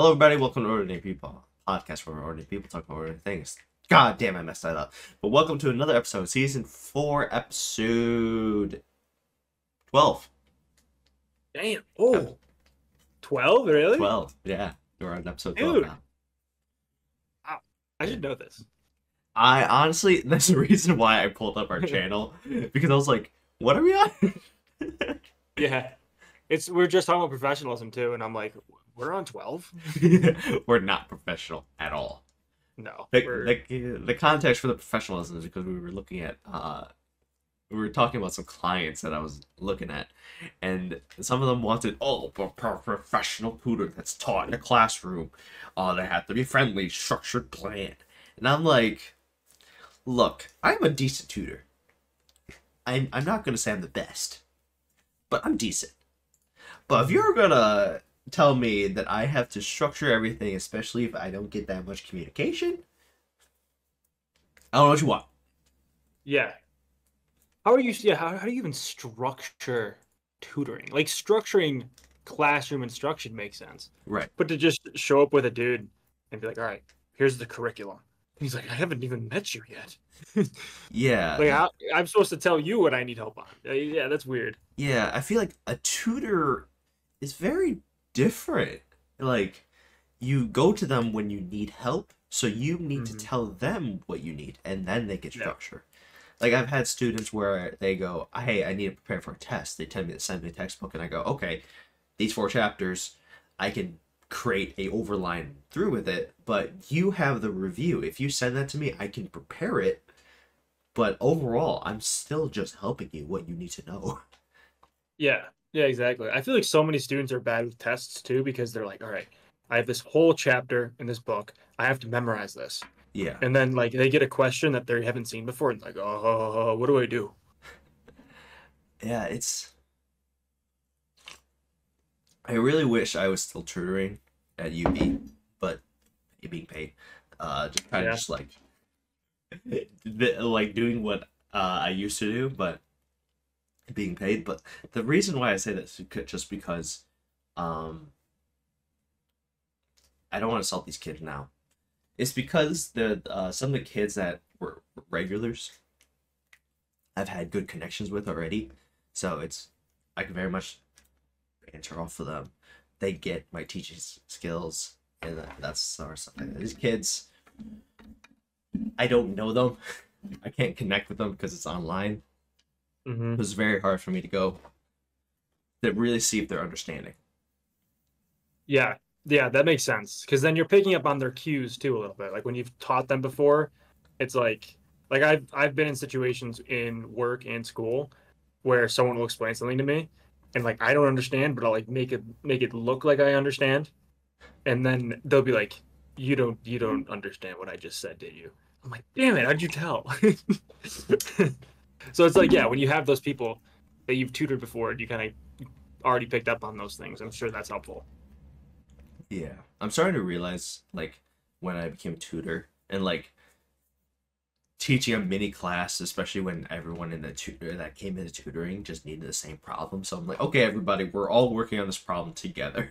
Hello, everybody. Welcome to Ordinary People podcast, where ordinary people talk about ordinary things. God damn, I messed that up. But welcome to another episode, season four, episode twelve. Damn. Oh. 12, really? Twelve. Yeah, we're on episode Dude. twelve now. I should know this. I honestly, that's the reason why I pulled up our channel because I was like, "What are we on?" Yeah. It's we're just talking about professionalism too, and I'm like, we're on 12? we're not professional at all. No. the, the, the context for the professionalism is because we were looking at uh we were talking about some clients that I was looking at, and some of them wanted oh a professional tutor that's taught in a classroom. Oh, they have to be friendly, structured plan, and I'm like, look, I'm a decent tutor. I'm I'm not gonna say I'm the best, but I'm decent. But if you're gonna tell me that I have to structure everything, especially if I don't get that much communication, I don't know what you want. yeah. How are you yeah, how, how do you even structure tutoring? Like structuring classroom instruction makes sense. Right. But to just show up with a dude and be like, all right, here's the curriculum. And he's like, I haven't even met you yet. Yeah. Like, how, I'm supposed to tell you what I need help on. Yeah, that's weird. yeah, I feel like a tutor is very different. Like you go to them when you need help, so you need to Mhm. tell them what you need and then they get Yeah. structure. Like I've had students where they go, "Hey, I need to prepare for a test." They tell me to send me a textbook and I go, "Okay, these four chapters, I can create a overline through with it, but you have the review. If you send that to me, I can prepare it, but overall, I'm still just helping you what you need to know." Yeah, yeah, exactly. I feel like so many students are bad with tests too because they're like, all right, I have this whole chapter in this book. I have to memorize this. Yeah. And then like they get a question that they haven't seen before and like, oh, what do I do? Yeah, it's. I really wish I was still tutoring at UB, but being paid, uh, just kind of Yeah. just like, the, like doing what uh, I used to do, but being paid. But the reason why I say this is just because, um, I don't want to insult these kids now. It's because the uh, some of the kids that were regulars, I've had good connections with already. So it's I can very much answer off of them. They get my teaching skills, and that's like that. These kids, I don't know them. I can't connect with them because it's online. Mm-hmm. It was very hard for me to go to really see if they're understanding. Yeah, yeah, that makes sense. Because then you're picking up on their cues too a little bit. Like when you've taught them before, it's like like I've I've been in situations in work and school where someone will explain something to me and like I don't understand, but I'll like make it make it look like I understand. And then they'll be like, You don't you don't understand what I just said, did you? I'm like, damn it, how'd you tell? so it's like, yeah, when you have those people that you've tutored before, you kind of already picked up on those things. I'm sure that's helpful. Yeah. I'm starting to realize like when I became a tutor and like teaching a mini class, especially when everyone in the tutor that came into tutoring just needed the same problem. So I'm like, okay, everybody, we're all working on this problem together.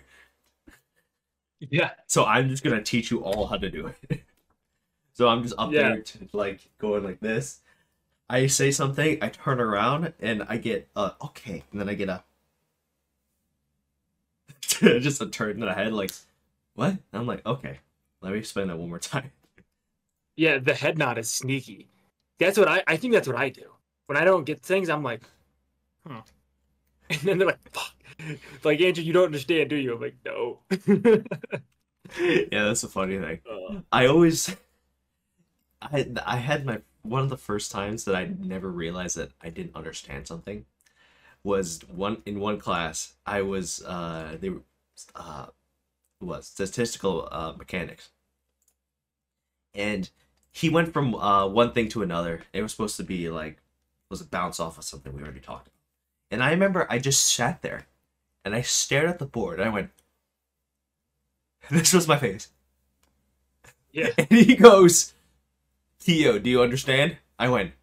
Yeah. So I'm just gonna teach you all how to do it. so I'm just up Yeah. there t- like going like this. I say something, I turn around, and I get a okay, and then I get a just a turn in the head like what? And I'm like, okay, let me explain that one more time. Yeah, the head nod is sneaky. That's what I I think that's what I do. When I don't get things, I'm like, huh. And then they're like, fuck. Like, Andrew, you don't understand, do you? I'm like, no. yeah, that's a funny thing. Uh, I always I I had my one of the first times that I never realized that I didn't understand something was one in one class I was uh they were uh was statistical uh mechanics. And he went from uh one thing to another. It was supposed to be like was a bounce off of something we already talked about. And I remember I just sat there and I stared at the board and I went this was my face. Yeah. and he goes, Theo, do you understand? I went,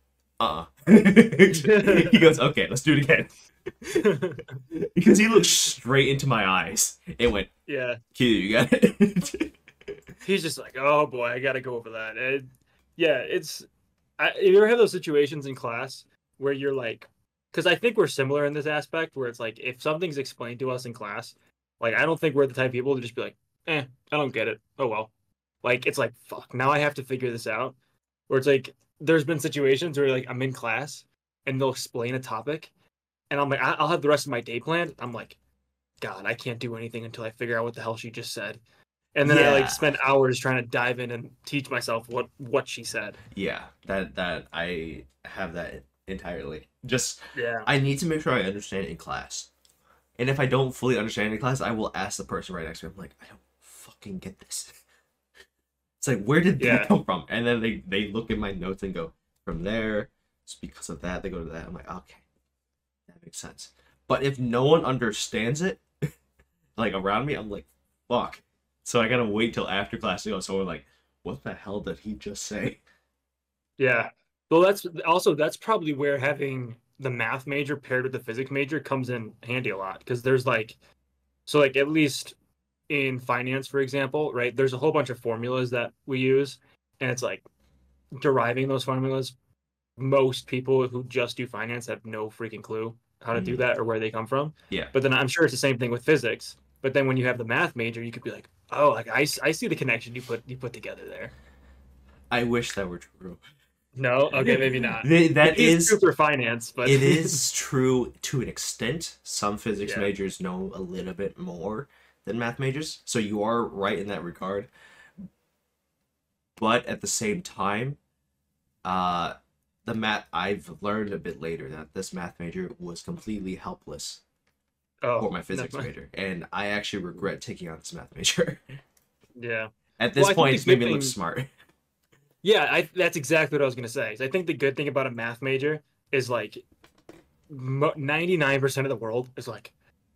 uh uh he goes, okay, let's do it again. because he looked straight into my eyes. It went, yeah. Q, you got it. He's just like, oh boy, I gotta go over that. And yeah, it's. I, you ever have those situations in class where you're like, because I think we're similar in this aspect, where it's like if something's explained to us in class, like I don't think we're the type of people to just be like, eh, I don't get it. Oh well. Like it's like fuck. Now I have to figure this out. Where it's like there's been situations where like I'm in class and they'll explain a topic, and I'm like I'll have the rest of my day planned. I'm like, God, I can't do anything until I figure out what the hell she just said. And then I like spend hours trying to dive in and teach myself what what she said. yeah, that that I have that entirely. Just Yeah. I need to make sure I understand it in class. And if I don't fully understand it in class, I will ask the person right next to me. I'm like, I don't fucking get this. It's like, where did Yeah. that come from? And then they they look at my notes and go, from there, it's because of that. They go to that. I'm like, okay, that makes sense. But if no one understands it, like around me, I'm like, fuck. So I gotta wait till after class to go. So we're like, what the hell did he just say? Yeah. Well, that's also that's probably where having the math major paired with the physics major comes in handy a lot because there's like, so like at least in finance, for example, right? There's a whole bunch of formulas that we use, and it's like deriving those formulas. Most people who just do finance have no freaking clue how to do Mhm. that or where they come from. Yeah. But then I'm sure it's the same thing with physics. But then when you have the math major, you could be like, oh, like I, I see the connection you put you put together there. I wish that were true. No, okay, maybe not. Th- That is is true for finance, but it is true to an extent. Some physics Yeah. majors know a little bit more than math majors, so you are right in that regard. But at the same time, uh, the math I've learned a bit later that this math major was completely helpless oh, for my physics major, and I actually regret taking on this math major. Yeah, At this Well, point, it's made me look smart. yeah. I that's exactly what I was gonna say. I think the good thing about a math major is like ninety nine percent of the world is like,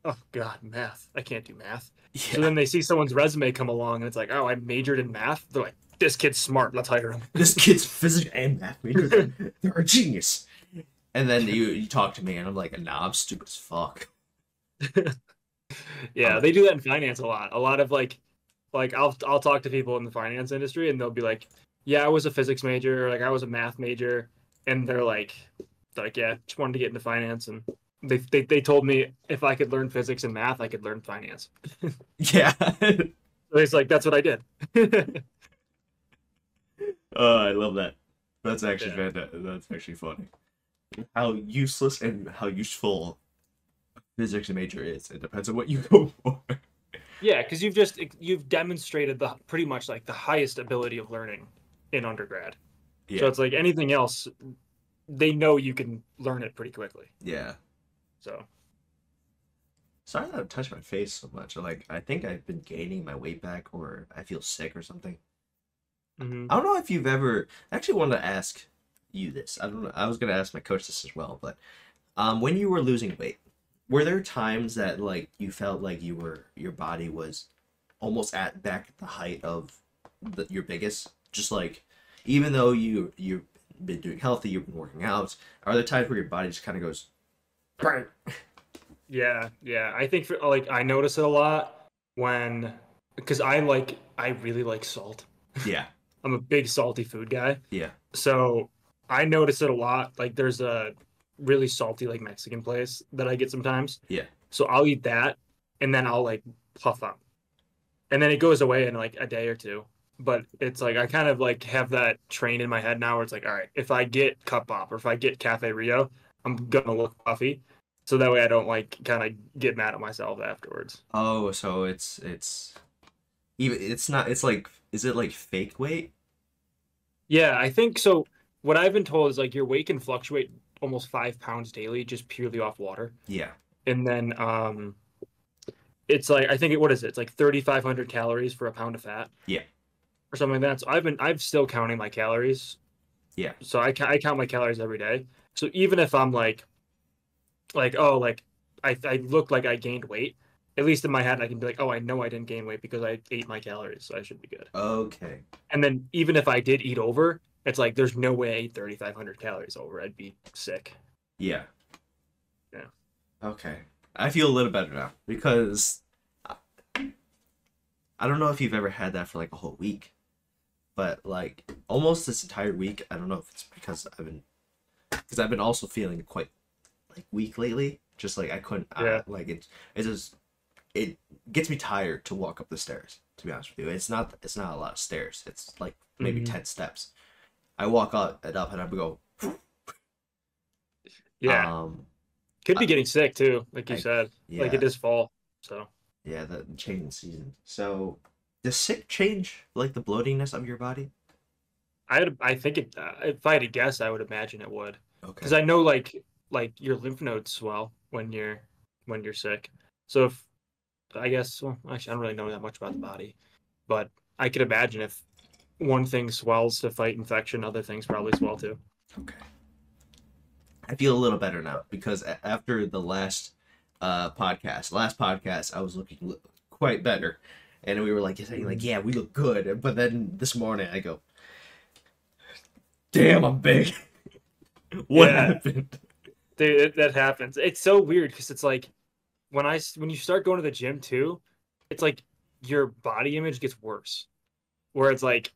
oh god, math. I can't do math. So then they see someone's resume come along and it's like, oh, I majored in math. They're like, this kid's smart. Let's hire him. this kid's physics and math major. They're, they're a genius. And then you you talk to me, and I'm like, nah, I'm stupid as fuck. Yeah, Um, they do that in finance a lot. A lot of like, like I'll I'll talk to people in the finance industry, and they'll be like, "Yeah, I was a physics major, or like I was a math major," and they're like, they're like, "Yeah, just wanted to get into finance," and they they they told me if I could learn physics and math, I could learn finance. Yeah. So it's like that's what I did. Oh, I love that. That's actually Yeah. fantastic. That's actually funny. How useless and how useful a physics major is. It depends on what you go for. yeah, because you've just you've demonstrated the pretty much like the highest ability of learning in undergrad. Yeah. So it's like anything else, they know you can learn it pretty quickly. Yeah. So Sorry that I've touched my face so much. Like, I think I've been gaining my weight back, or I feel sick or something. mhm. I don't know if you've ever. I actually wanted to ask you this. I don't know. I was gonna ask my coach this as well, but um, when you were losing weight, were there times that like you felt like you were your body was almost at back at the height of the, your biggest? Just like even though you you've been doing healthy, you've been working out, are there times where your body just kind of goes? "Brr." Yeah, yeah. I think for like I notice it a lot when because I like I really like salt. Yeah, I'm a big salty food guy. yeah, So I notice it a lot. Like there's a really salty like Mexican place that I get sometimes. Yeah. So I'll eat that and then I'll like puff up. And then it goes away in like a day or two. But it's like I kind of like have that train in my head now where it's like, all right, if I get Cupbop or if I get Cafe Rio, I'm gonna look puffy. So that way I don't like kind of get mad at myself afterwards. Oh, so it's it's even it's not. It's like is it like fake weight? Yeah, I think so. What I've been told is like your weight can fluctuate almost five pounds daily just purely off water. Yeah. and then um it's like i think it what is it it's like 3500 calories for a pound of fat Yeah. or something like that so i've been i'm still counting my calories Yeah. so i, I count my calories every day so even if i'm like like oh like I, I look like i gained weight at least in my head i can be like oh i know i didn't gain weight because i ate my calories so i should be good Okay. and then even if i did eat over it's like there's no way i ate 3500 calories over i'd be sick Yeah. Yeah. Okay. I feel a little better now because I, I don't know if you've ever had that for like a whole week, but like almost this entire week, I don't know if it's because I've been because I've been also feeling quite like weak lately. Just like I couldn't, Yeah. uh, like it, it just it gets me tired to walk up the stairs. To be honest with you, it's not it's not a lot of stairs. It's like maybe Mhm. ten steps. I walk up and up and I go. Yeah, Um, could be getting sick too, like you I- said. yeah. Like it is fall, so Yeah, the change in season. So, does sick change like the bloatiness of your body? I I think it. Uh, if I had to guess, I would imagine it would, Okay. because I know like like your lymph nodes swell when you're when you're sick. So if I guess, well, actually, I don't really know that much about the body, but I could imagine if one thing swells to fight infection, other things probably swell too. Okay. I feel a little better now because after the last uh podcast, last podcast, I was looking quite better, and we were like saying like, yeah, we look good. But then this morning, I go, damn, I'm big. what Yeah. happened? Dude, that happens. It's so weird because it's like when I when you start going to the gym too, it's like your body image gets worse. Where it's like,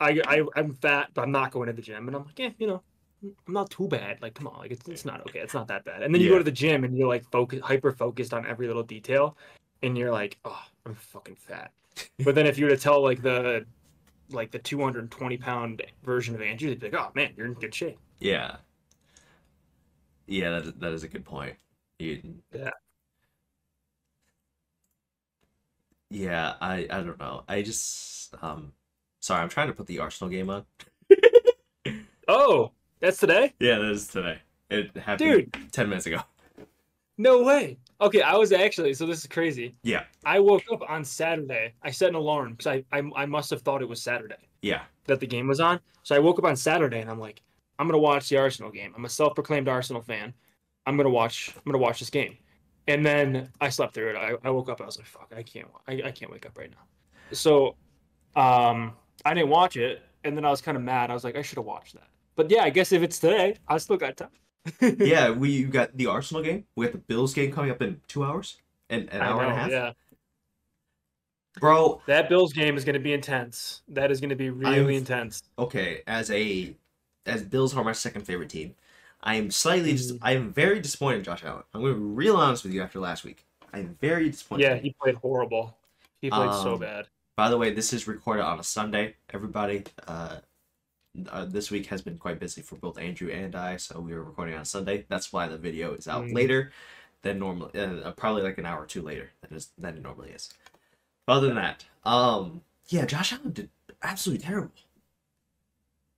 I I I'm fat, but I'm not going to the gym, and I'm like, yeah, you know, I'm not too bad. Like, come on, like it's it's not okay. It's not that bad. And then you Yeah. go to the gym and you're like focus hyper focused on every little detail, and you're like, oh, I'm fucking fat. But then if you were to tell like the like the 220 pound version of Andrew, they'd be like, oh man, you're in good shape. Yeah. Yeah, that is, that is a good point. You, Yeah. Yeah, I I don't know. I just um sorry, I'm trying to put the Arsenal game on. Oh, that's today. Yeah, that is today. It happened Dude. 10 minutes ago. No way. Okay, I was actually so this is crazy. Yeah. I woke up on Saturday. I set an alarm because I, I I must have thought it was Saturday Yeah. that the game was on. So I woke up on Saturday and I'm like, I'm gonna watch the Arsenal game. I'm a self-proclaimed Arsenal fan. I'm gonna watch. I'm gonna watch this game. And then I slept through it. I, I woke up. I was like, fuck, I can't. I, I can't wake up right now. So, um, I didn't watch it, and then I was kind of mad. I was like, I should have watched that. But yeah, I guess if it's today, I still got time. Yeah, we got the Arsenal game. We got the Bills game coming up in 2 hours and an I hour and a half. Yeah. Bro, That Bills game is going to be intense. That is going to be really I'm- intense. okay, as a as Bills are my second favorite team, I am slightly dis- Mhm. I am very disappointed in Josh Allen. I'm going to be real honest with you after last week. I am very disappointed. Yeah, he played horrible. He played so Um, bad. By the way, this is recorded on a Sunday. Everybody, uh, uh, this week has been quite busy for both Andrew and I, so we were recording on Sunday. That's why the video is out Mm. later than normally, uh, probably like an hour or two later than is than it normally is. Other than that, um, yeah, Josh Allen did absolutely terrible.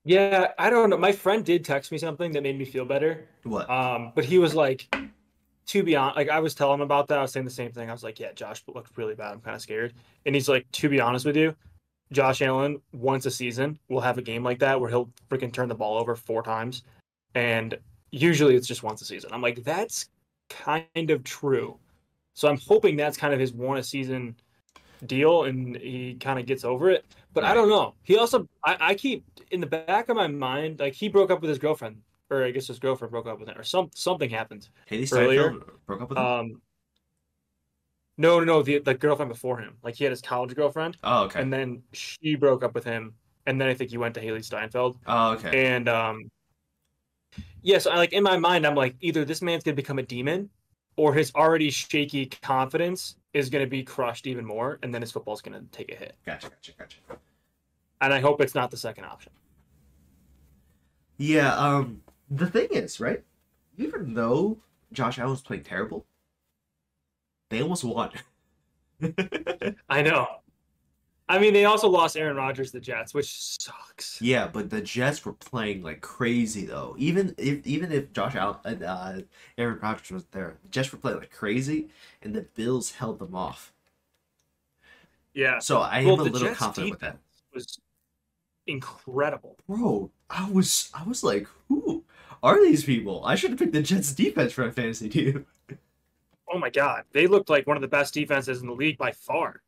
Yeah, I don't know. My friend did text me something that made me feel better. What? Um, but he was like, to be honest, like I was telling him about that. I was saying the same thing. I was like, yeah, Josh looked really bad. I'm kind of scared. And he's like, to be honest with you, Josh Allen once a season will have a game like that where he'll freaking turn the ball over four times, and usually it's just once a season. I'm like, that's kind of true. So I'm hoping that's kind of his one a season deal, and he kind of gets over it. But I don't know. He also, I, I keep in the back of my mind, like he broke up with his girlfriend, or I guess his girlfriend broke up with him, or some something happened. Hailee earlier, broke up with him. Um, no, no, no, the the girlfriend before him, like he had his college girlfriend, oh, okay. and then she broke up with him, and then I think he went to Hailee Steinfeld, oh, okay. and um, yes, I like in my mind, I'm like either this man's gonna become a demon, or his already shaky confidence is gonna be crushed even more, and then his football's gonna take a hit. Gotcha, gotcha, gotcha. And I hope it's not the second option. Yeah, um, the thing is, right? Even though Josh Allen's playing terrible, they almost won. I know. I mean, they also lost Aaron Rodgers the Jets, which sucks. yeah, but the Jets were playing like crazy though. Even if even if Josh Allen, uh, Aaron Rodgers was there, the Jets were playing like crazy, and the Bills held them off. Yeah, So I Well, am a little Jets' confident with that. was incredible. Bro, I was I was like, who are these people? I should have picked the Jets defense for a fantasy team. Oh my god, they looked like one of the best defenses in the league by far.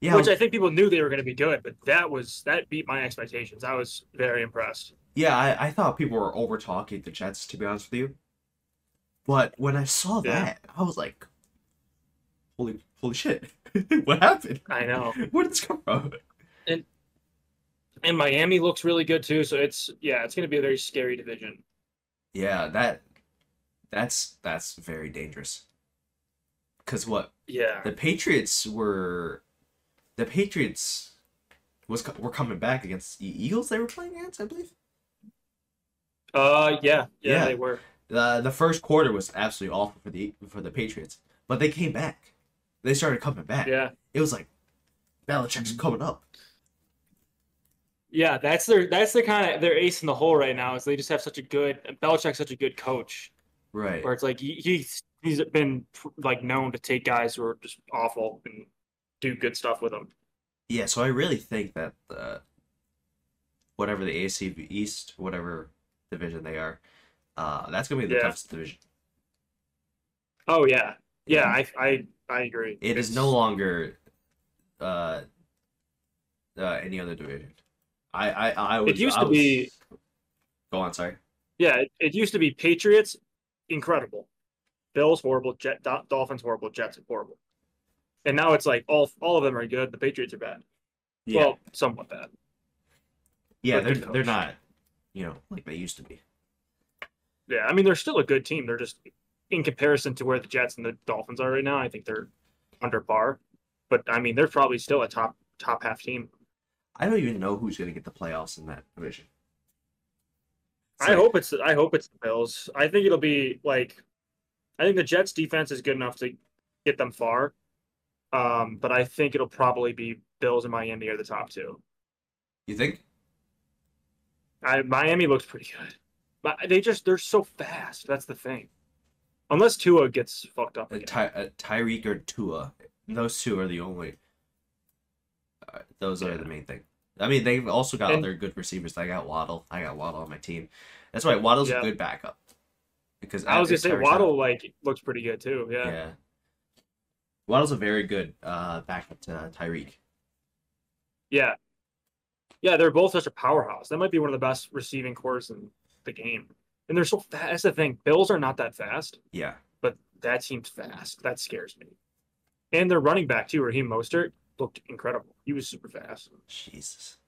Yeah, Which I think people knew they were going to be good, but that was that beat my expectations. I was very impressed. yeah, I, I thought people were over talking the Jets. To be honest with you, But when I saw Yeah. that, I was like, "Holy, holy shit! what happened? I know. Where did this come from?" And Miami looks really good too. So it's yeah, it's gonna be a very scary division. Yeah, that that's that's very dangerous. Cause what Yeah. the Patriots were, the Patriots was were coming back against the Eagles. They were playing against, I believe. Uh yeah, yeah, Yeah. they were. the The first quarter was absolutely awful for the for the Patriots, but they came back. They started coming back. Yeah. It was like Belichick's coming up. Yeah, that's their that's the kind of their ace in the hole right now is they just have such a good Belichick's such a good coach Right. where it's like he, he's he's been like known to take guys who are just awful and do good stuff with them. Yeah, so I really think that the whatever the AFC East, whatever division they are, uh, that's gonna be the Yeah. toughest division. Oh yeah, yeah, I I I agree. It is It's- no longer uh, uh any other division. I I I was. it used I to be- Go on, sorry. Yeah, it, it used to be Patriots, incredible. Bills horrible, Jet Dolphins horrible, Jets horrible. And now it's like all all of them are good. The Patriots are bad. Yeah, Well, somewhat bad. yeah, but they're they're not, you know, like they used to be. Yeah, I mean they're still a good team. They're just in comparison to where the Jets and the Dolphins are right now. I think they're under par. But I mean they're probably still a top top half team. I don't even know who's gonna get the playoffs in that division. It's I like- hope it's I hope it's the Bills. I think it'll be like I think the Jets defense is good enough to get them far. Um, but I think it'll probably be Bills and Miami are the top two. You think? I, Miami looks pretty good. But they just they're so fast. That's the thing. Unless Tua gets fucked up Uh, again. Ty, uh, Tyreek or Tua, those two are the only. Uh, those are Yeah. the main thing. I mean, they've also got And- other good receivers. I got Waddle. I got Waddle on my team. That's why Waddle's Yeah. a good backup. Because I was gonna say Waddle out- like looks pretty good too. Yeah. yeah. Waddle's a very good uh, backup to Tyreek. Yeah. Yeah, they're both such a powerhouse. That might be one of the best receiving corps in the game. And they're so fast. That's the thing. Bills are not that fast, Yeah. but that seems fast. That scares me. And their running back too, Raheem Mostert, looked incredible. He was super fast. Jesus.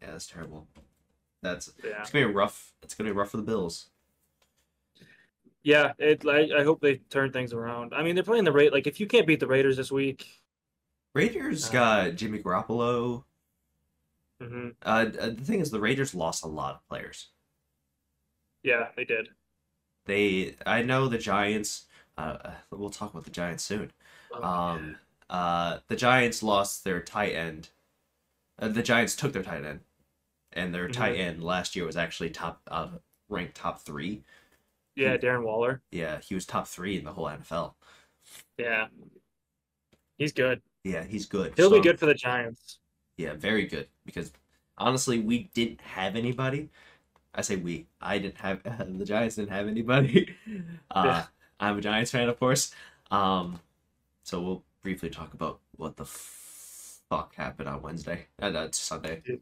Yeah, that's terrible. That's Yeah. it's gonna be rough. It's gonna be rough for the Bills. Yeah, it I, I hope they turn things around. I mean, they're playing the rate like if you can't beat the Raiders this week, Raiders Uh, got Jimmy Garoppolo. hmm Uh, the thing is, the Raiders lost a lot of players. yeah, they did. They, I know the Giants. Uh, we'll talk about the Giants soon. Oh, Um, uh, the Giants lost their tight end. Uh, the Giants took their tight end, and their Mhm. tight end last year was actually top, uh, ranked top three. Yeah, Darren Waller. Yeah, he was top three in the whole NFL. Yeah. He's good. Yeah, he's good. He'll be good for the Giants. Yeah, very good. Because honestly, we didn't have anybody. I say we. I didn't have the Giants didn't have anybody. Uh, Yeah. I'm a Giants fan, of course. Um, so we'll briefly talk about what the fuck happened on Wednesday. Uh, that's Sunday. Yeah.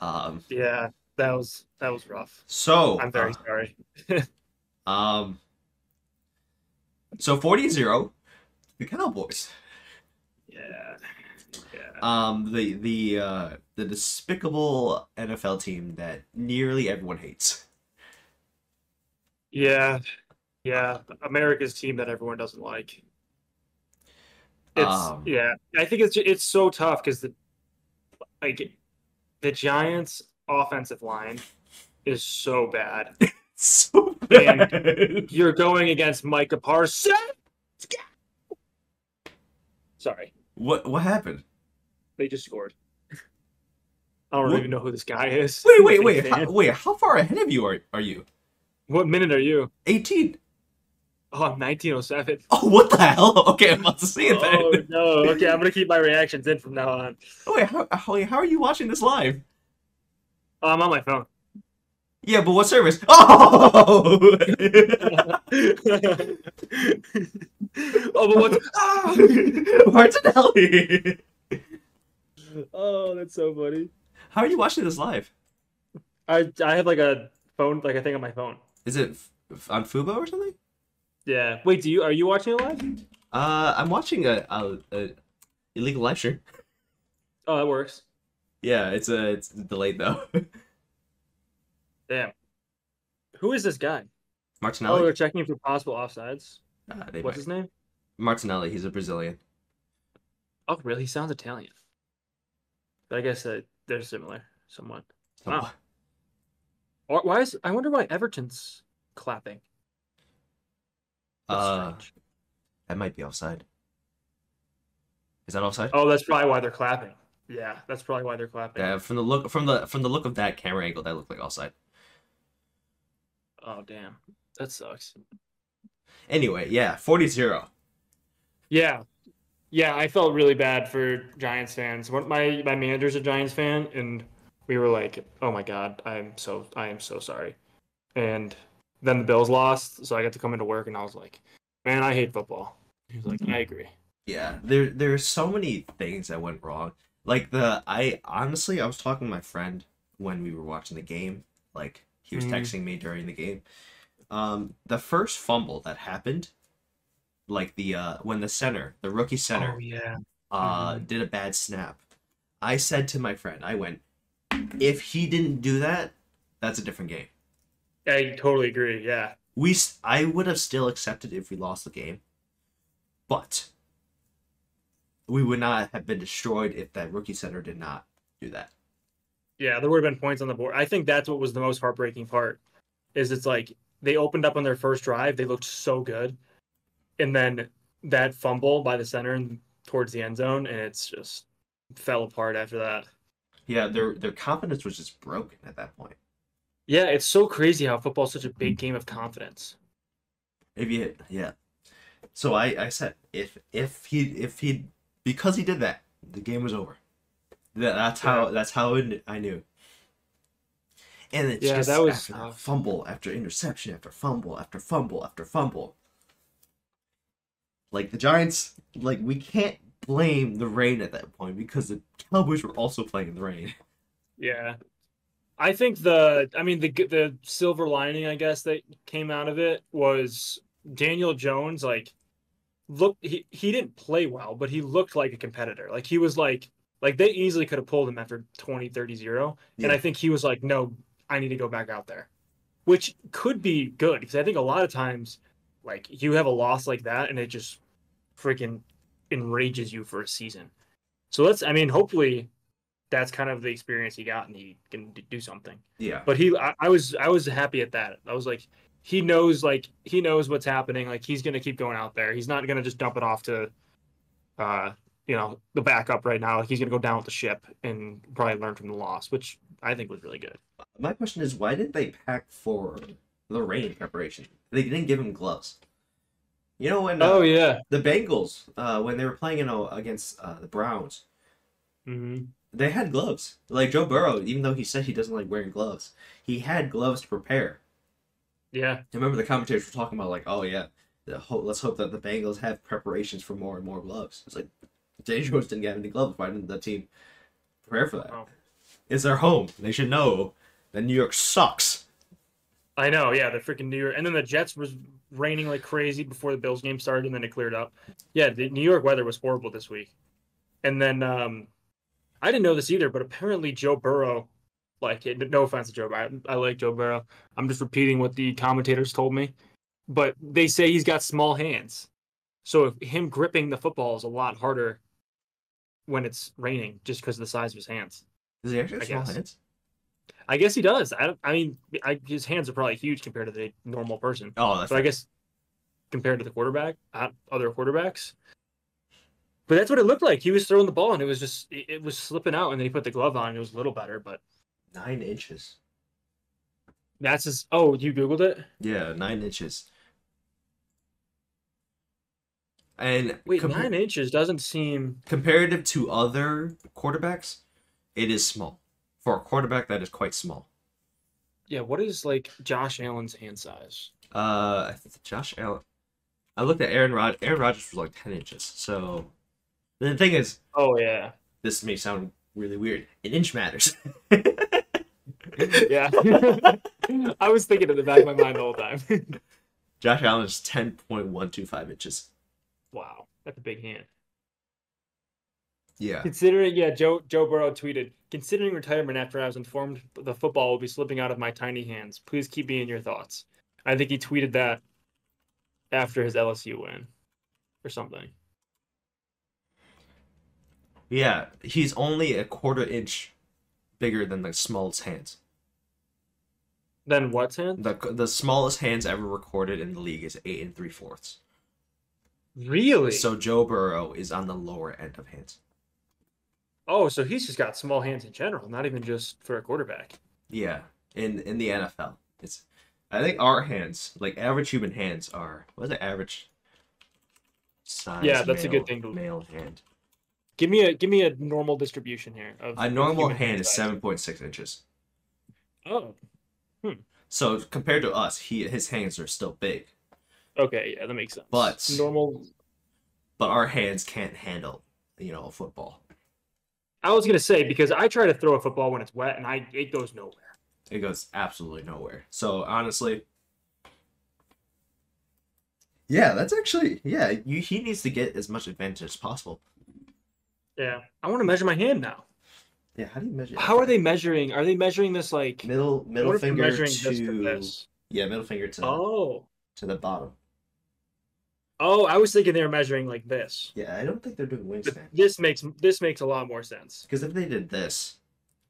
Um, Yeah, that was that was rough. so I'm very uh, sorry. um, so 40-0, the Cowboys. Yeah. Yeah. Um, the the uh, the despicable NFL team that nearly everyone hates. Yeah. Yeah. America's team that everyone doesn't like. It's Um, yeah. I think it's it's so tough because the like the Giants offensive line is so bad. So And- bad. You're going against Micah Parsons. Sorry, What what happened? they just scored. I don't What? even know who this guy is. Wait, wait, wait, how, wait. How far ahead of you are are you? What minute are you? Eighteen. Oh, I'm 1907. Oh, what the hell? Okay, I'm about to see it then. Oh no. Okay, I'm gonna keep my reactions in from now on. Oh, wait, how, how how are you watching this live? Oh, I'm on my phone. Yeah, but what service? Oh. oh, but what's ah! Martinelli. Oh, that's so funny. How are you watching this live? I I have like a phone, like a thing on my phone. Is it f- f- on Fubo or something? Yeah. Wait, do you are you watching it live? Uh, I'm watching a, a, a illegal live stream. Oh, that works. Yeah, it's a it's delayed though. Damn. Who is this guy? Oh, Martinelli. they're checking for possible offsides. Uh, What's might- his name? Martinelli. He's a Brazilian. Oh, really? He sounds Italian. But I guess uh, they're similar, somewhat. Wow. Or why is I wonder why Everton's clapping? That's Uh, strange. that might be offside. Is that offside? Oh, that's probably why they're clapping. Yeah, that's probably why they're clapping. Yeah, from the look from the from the look of that camera angle, that looked like offside. Oh, damn. That sucks. Anyway, yeah, 40-0. Yeah. Yeah, I felt really bad for Giants fans. One, my my manager's a Giants fan, and we were like, "Oh my god, I'm so I am so sorry." And then the Bills lost, so I got to come into work, and I was like, "Man, I hate football." He was like, "I mm-hmm. agree." Yeah, there there are so many things that went wrong. Like the I honestly I was talking to my friend when we were watching the game. Like he was Mhm. texting me during the game. Um, the first fumble that happened, like the uh when the center, the rookie center, Oh yeah. uh Mhm. did a bad snap. I said to my friend, I went, if he didn't do that, that's a different game. I totally agree. Yeah. We I would have still accepted if we lost the game, but we would not have been destroyed if that rookie center did not do that. Yeah, there would have been points on the board. I think that's what was the most heartbreaking part. Is it's like they opened up on their first drive, they looked so good, and then that fumble by the center and towards the end zone, and it's just fell apart after that. Yeah, their their confidence was just broken at that point. Yeah, it's so crazy how football's such a big mm-hmm. game of confidence. If you yeah, so I I said if if he if he because he did that the game was over. That that's how Yeah. that's how I knew. And it's Yeah, just that was after tough. fumble after interception after fumble after fumble after fumble. Like the Giants, like we can't blame the rain at that point because the Cowboys were also playing in the rain. Yeah. I think the I mean the the silver lining I guess that came out of it was Daniel Jones like look he, he didn't play well but he looked like a competitor. Like he was like like they easily could have pulled him after 20 30 0 and I think he was like no I need to go back out there. Which could be good because I think a lot of times like you have a loss like that and it just freaking enrages you for a season. So let's I mean hopefully that's kind of the experience he got and he can do something Yeah. but he I, I was i was happy at that i was like he knows like he knows what's happening like he's gonna keep going out there he's not gonna just dump it off to uh you know the backup right now he's gonna go down with the ship and probably learn from the loss which i think was really good My question is, why did they pack for the rain preparation? They didn't give him gloves. You know when uh, Oh, yeah the Bengals uh, when they were playing you know against uh, the Browns, hmm they had gloves. Like Joe Burrow, even though he said he doesn't like wearing gloves, he had gloves to prepare. yeah I remember the commentators were talking about like, oh yeah, the ho- let's hope that the Bengals have preparations for more and more gloves. It's like Danny Jones didn't get any gloves. Why didn't the team prepare for that? Oh. It's their home. They should know that New York sucks. i know yeah the freaking new york and then the jets was raining like crazy before the bills game started and then it cleared up yeah the new york weather was horrible this week and then um i didn't know this either but apparently joe burrow like no offense to joe Burrow, I, I like joe burrow i'm just repeating what the commentators told me but they say he's got small hands so if him gripping the football is a lot harder when it's raining just because of the size of his hands Does he actually I have small guess. hands? i guess he does i, I mean I, his hands are probably huge compared to the normal person Oh, that's so I guess compared to the quarterback, uh, other quarterbacks. But that's what it looked like. He was throwing the ball and it was just it, it was slipping out, and then he put the glove on. And it was a little better, but nine inches. that's his. Oh, you googled it? Yeah, nine inches. And Wait, compa- nine inches doesn't seem. comparative to other quarterbacks, it is small. For a quarterback, that is quite small. Yeah, what is like Josh Allen's hand size? Uh, I think Josh Allen. I looked at Aaron Rod. Aaron Rodgers was like ten inches. So the thing is, Oh yeah, this may sound really weird. An inch matters. yeah. I was thinking in the back of my mind the whole time. Josh Allen is ten point one two five inches. Wow, that's a big hand. Yeah. Considering, yeah, Joe Joe Burrow tweeted, considering retirement after I was informed the football will be slipping out of my tiny hands. Please keep me in your thoughts. I think he tweeted that after his LSU win, or something. Yeah, he's only a quarter inch bigger than the smallest hands. Then what's hand? The the smallest hands ever recorded in the league is eight and three fourths. Really? So Joe Burrow is on the lower end of hands. oh, so he's just got small hands in general, not even just for a quarterback. Yeah, in in the NFL, it's. I think our hands, like average human hands, are what's the average size? Yeah, that's a good thing to- Male hand. Give me a give me a normal distribution here. Of A normal human hand is seven point six inches. Oh, hmm. So compared to us, he his hands are still big, okay, yeah, that makes sense. But- normal. but our hands can't handle, you know, a football. I was gonna say because I try to throw a football when it's wet and I it goes nowhere. It goes absolutely nowhere. So honestly, yeah, that's actually yeah. You, he needs to get as much advantage as possible. Yeah, I want to measure my hand now. Yeah, how do you measure? How are they measuring? Are they measuring this like? middle middle finger measuring this to from this? yeah middle finger to Oh, to the bottom. Oh, I was thinking they were measuring like this. Yeah, I don't think they're doing wingspan this makes this makes a lot more sense. because if they did this,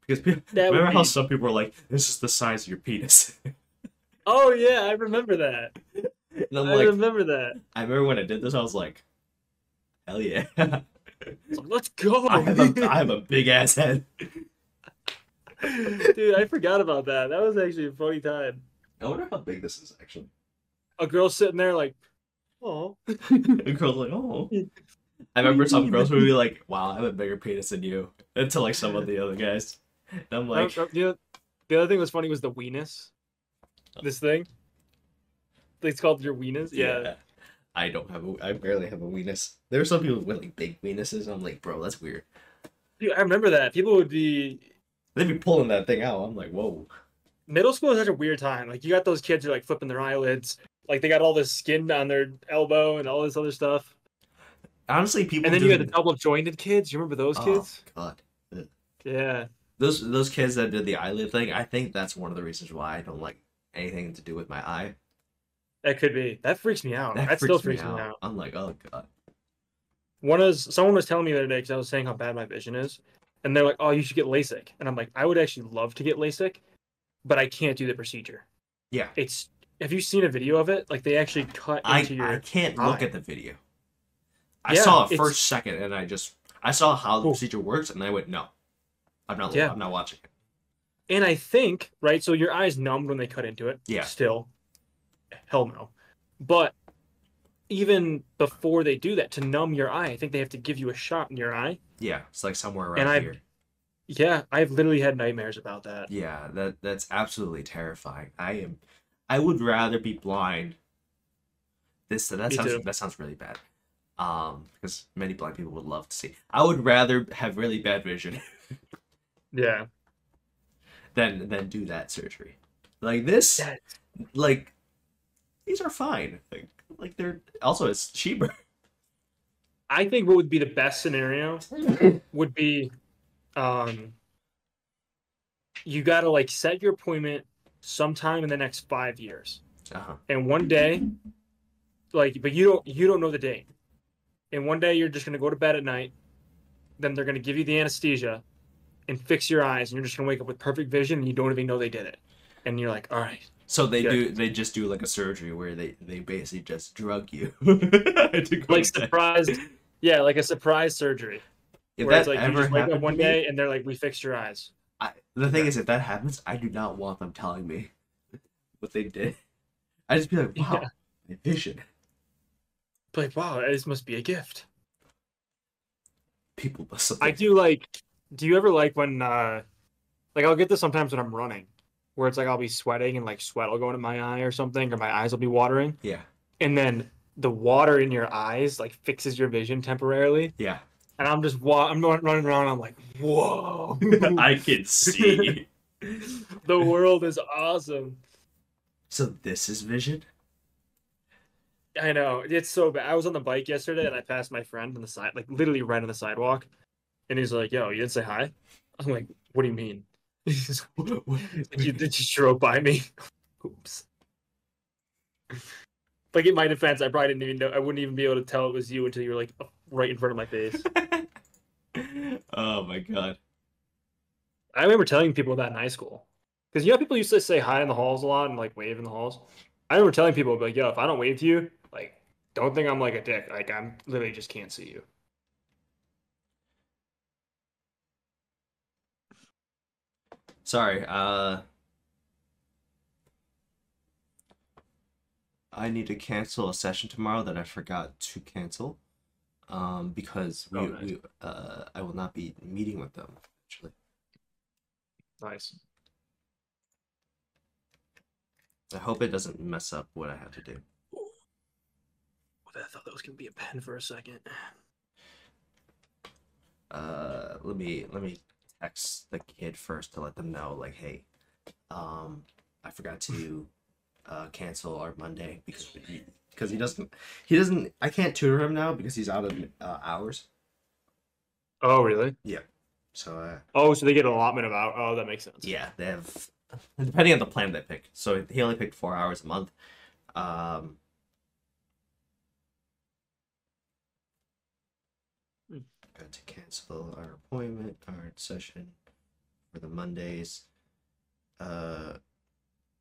because people, That remember how some people were like, "This is the size of your penis," Oh yeah, I remember that. and I'm I like, remember that. I remember when I did this, I was like, "Hell yeah." So let's go. I have a I have a big ass head. Dude, I forgot about that. That was actually a funny time. I wonder how big this is actually. A girl sitting there like, oh, The girl's like, oh. I remember some girls would be like, wow, I have a bigger penis than you. Until like some of the other guys. And I'm like, the, the other thing that was funny was the weenus. This thing. It's called your weenus. Yeah. I don't have a, I barely have a weenus. There are some people with like big weenuses. I'm like, bro, that's weird. Dude, I remember that. People would be They'd be pulling that thing out. I'm like, whoa. middle school is such a weird time. Like you got those kids who are like flipping their eyelids. Like they got all this skin on their elbow and all this other stuff. Honestly, people And then you had the double jointed kids. You remember those Oh, kids? God. Yeah. Those those kids that did the eyelid thing, I think that's one of the reasons why I don't like anything to do with my eye. That could be. That freaks me out. That, still freaks me out. I'm like, oh god. One is someone was telling me the other day because I was saying how bad my vision is, and they're like, "Oh, you should get LASIK," and I'm like, "I would actually love to get LASIK, but I can't do the procedure. Yeah. It's have you seen a video of it? Like they actually cut I, into your eye. I can't look at the video. I Yeah, saw it it's- first second and I just I saw how the Cool. procedure works and I went, no. I'm not Yeah. I'm not watching it. and I think right. So your eyes numbed when they cut into it. Yeah. Still, hell no. But even before they do that, to numb your eye, I think they have to give you a shot in your eye. Yeah, it's like somewhere around And I've- here. Yeah, I've literally had nightmares about that. Yeah, that that's absolutely terrifying. I am I would rather be blind. This that Me sounds too. that sounds really bad. Um, because many blind people would love to see. I would rather have really bad vision Yeah. than than do that surgery. Like this, That- like these are fine. Like, like they're also it's cheaper. I think what would be the best scenario would be um you got to like set your appointment sometime in the next 5 years. Uh-huh. And one day like but you don't you don't know the date. And one day you're just going to go to bed at night. Then they're going to give you the anesthesia and fix your eyes and you're just going to wake up with perfect vision and you don't even know they did it. And you're like, "All right. So they do they just do like a surgery where they they basically just drug you. Like to bed. surprise Yeah, like a surprise surgery. If where that it's like you ever just wake up one day and they're like, "We fixed your eyes." I, the thing is, if that happens, I do not want them telling me what they did. I just be like, wow, Yeah. my vision. But like, wow, this must be a gift. People must have. I do like. Do you ever like when, uh like, I'll get this sometimes when I'm running, where it's like I'll be sweating and like sweat will go into my eye or something, or my eyes will be watering, Yeah, and then the water in your eyes like fixes your vision temporarily, yeah. And I'm just wa- I'm running around. I'm like, whoa, I can see. the world is awesome. so this is vision. I know it's so bad. I was on the bike yesterday and I passed my friend on the side, like literally right on the sidewalk, and he's like, "Yo, you didn't say hi." I'm like, "What do you mean?" He's like, you did you drove by me? Oops. Like in my defense, I probably didn't even know. I wouldn't even be able to tell it was you until you were like right in front of my face. oh my god. I remember telling people that in high school, because you know people used to say hi in the halls a lot and like wave in the halls. I remember telling people like, "Yo, if I don't wave to you, like, don't think I'm like a dick. Like, I'm literally just can't see you." Sorry, uh I need to cancel a session tomorrow that I forgot to cancel. Um because we, Oh, nice. we uh I will not be meeting with them actually. Nice. I hope it doesn't mess up what I have to do. I thought that was gonna be a pen for a second. Uh let me let me text the kid first to let them know like hey um I forgot to uh cancel our Monday because he, because he doesn't he doesn't I can't tutor him now because he's out of uh, hours. Oh, really? Yeah. So uh Oh, so they get an allotment of hour. Oh, that makes sense. Yeah, they have depending on the plan they pick. So he only picked four hours a month. Um, got to cancel our appointment, our session for the Mondays. Uh,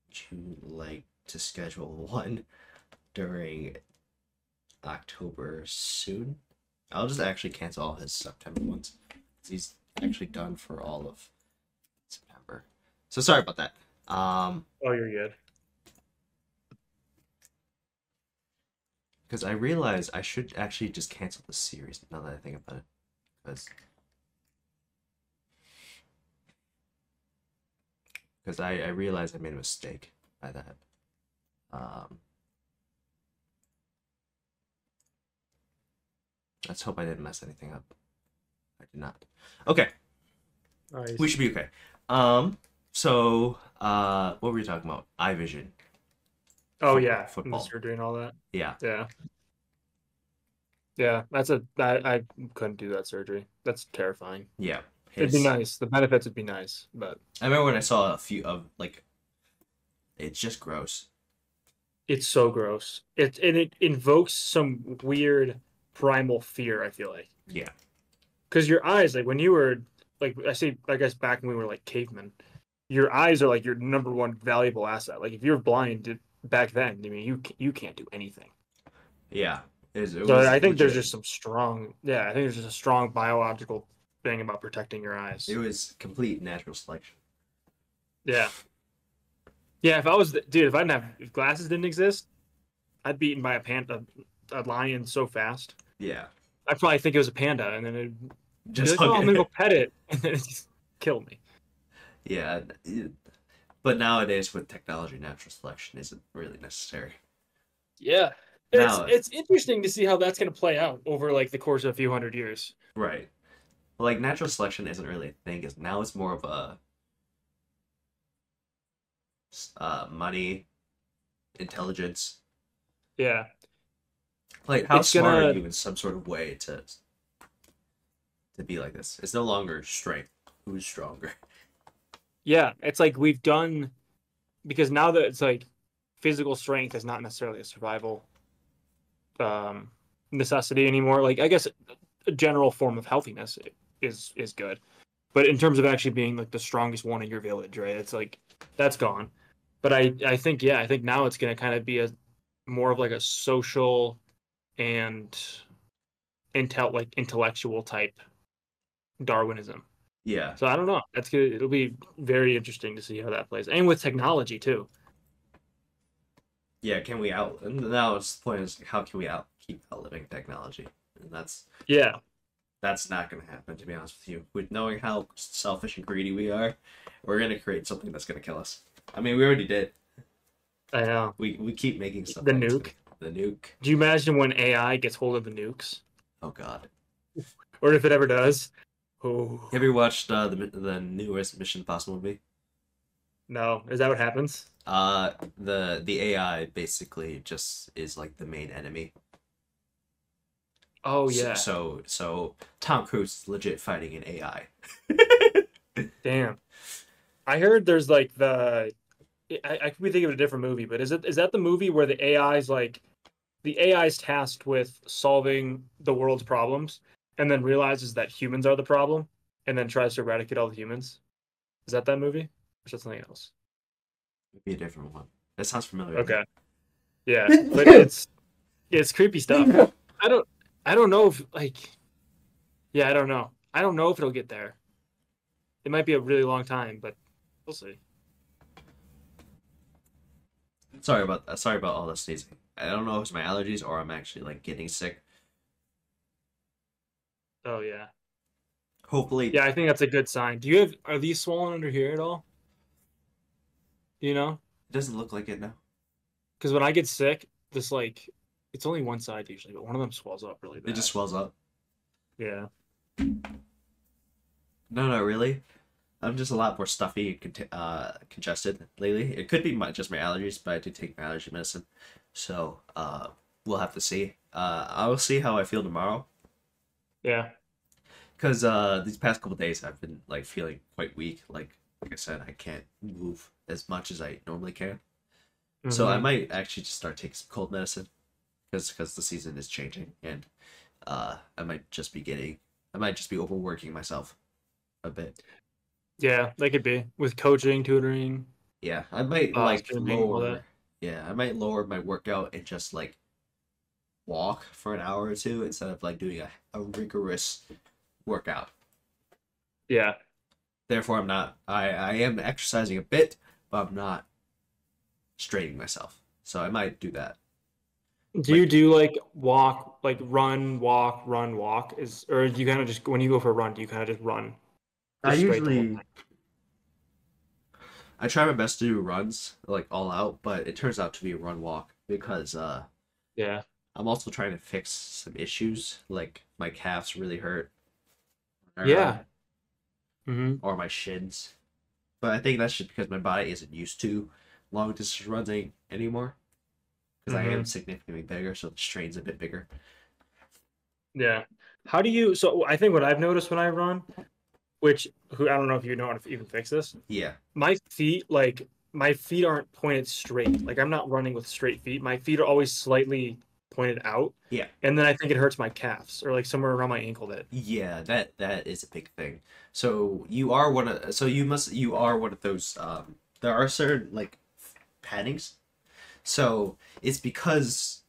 would you like to schedule one during October soon? I'll just actually cancel all his September ones. He's actually done for all of September. So sorry about that. Um, Oh, you're good. because I realized I should actually just cancel the series now that I think about it. Because because I, I realized I made a mistake by that. Um, let's hope I didn't mess anything up. I did not. Okay, Nice. we should be okay. Um, so uh, what were you talking about? Eye vision. oh foot- yeah, football. surgery and all that. Yeah. Yeah. Yeah, that's a. I, I couldn't do that surgery. That's terrifying. Yeah. It'd be nice. The benefits would be nice, but I remember when I saw a few of like, it's just gross. it's so gross. It and it invokes some weird primal fear. I feel like Yeah. because your eyes, like when you were like I say, I guess back when we were like cavemen, your eyes are like your number one valuable asset. Like if you're blind back then, I mean you you can't do anything. Yeah. It was- it So I think there's just some strong, yeah, I think there's just a strong biological thing about protecting your eyes. It was complete natural selection. Yeah. Yeah, if I was, the, dude, if I didn't have, if glasses didn't exist, I'd be eaten by a panda, a lion so fast. Yeah. I'd probably think it was a panda, and then it'd Just like, oh, I'm gonna go pet it, and then it just kill me. Yeah. But nowadays with technology, natural selection isn't really necessary. Yeah. It's, Now- it's interesting to see how that's gonna play out over like the course of a few hundred years. Right. Like natural selection isn't really a thing. Is now it's more of a uh, money, intelligence. Yeah. Like how It's smart are gonna- you in some sort of way to to be like this? It's no longer strength. Who's stronger? Yeah, it's like we've done because now that it's like physical strength is not necessarily a survival um necessity anymore. Like I guess a general form of healthiness is is good. But in terms of actually being like the strongest one in your village, right? It's like that's gone. But I I think yeah, I think now it's going to kind of be a more of like a social and intel like intellectual type Darwinism. Yeah. So I don't know. That's good. It'll be very interesting to see how that plays, and with technology too. Yeah. Can we out? Now it's the point is how can we out keep outliving technology? And that's Yeah, that's not going to happen. To be honest with you, with knowing how selfish and greedy we are, we're going to create something that's going to kill us. I mean, we already did. I know. We we keep making stuff. The nuke? The nuke. Do you imagine when AI gets hold of the nukes, Oh God. or if it ever does? Oh Have you watched uh, the the newest Mission Impossible movie? no! Is that what happens? Uh, the the AI basically just is like the main enemy. Oh yeah. So so Tom Cruise is legit fighting an AI. Damn. I heard there's like the I, I could be thinking of a different movie, but is it is that the movie where the AI's like the AI is tasked with solving the world's problems and then realizes that humans are the problem and then tries to eradicate all the humans? Is that that movie? Or is that something else? It'd be a different one. That sounds familiar. Okay. Yeah, but it's it's creepy stuff. I don't I don't know if like yeah, I don't know. I don't know if it'll get there. It might be a really long time, but we'll see. Sorry about that. Sorry about all the sneezing. I don't know if it's my allergies or I'm actually like getting sick. Oh yeah. Hopefully, Yeah, I think that's a good sign. Do you have are these swollen under here at all? Do you know? it doesn't look like it now. Because when I get sick, this like it's only one side usually, but one of them swells up really bad. It just swells up. yeah. No, no, really. I'm just a lot more stuffy and cont- uh, congested lately. It could be my, just my allergies, but I do take my allergy medicine, so uh, we'll have to see. Uh, I will see how I feel tomorrow, Yeah. because uh, these past couple days I've been like feeling quite weak. Like like I said, I can't move as much as I normally can. So I Mhm. might actually just start taking some cold medicine, because because the season is changing, and uh, I might just be getting, I might just be overworking myself a bit. Yeah, that could be with coaching, tutoring. Yeah, I might Uh, like lower. That. Yeah, I might lower my workout and just like walk for an hour or two instead of like doing a, a rigorous workout. Yeah. Therefore, I'm not. I I am exercising a bit, but I'm not straining myself. So I might do that. Do you do like walk, like run, walk, run, walk? Is or do you kind of just when you go for a run, do you kind of just run? I Just straight the whole usually- thing? I try my best to do runs like all out, but it turns out to be a run walk because uh Yeah. I'm also trying to fix some issues like my calves really hurt. Yeah. Mm-hmm. or my shins. But I think that's just because my body isn't used to long distance running anymore. Because I am significantly bigger, so the strain's a bit bigger. Yeah. How do you? So I think what I've noticed when I run, which who I don't know if you know how to even fix this. Yeah. My feet, like my feet aren't pointed straight. Like I'm not running with straight feet. My feet are always slightly pointed out. Yeah. And then I think it hurts my calves or like somewhere around my ankle. That Yeah, that that is a big thing. So you are one of so you must you are one of those um there are certain like paddings. So it's because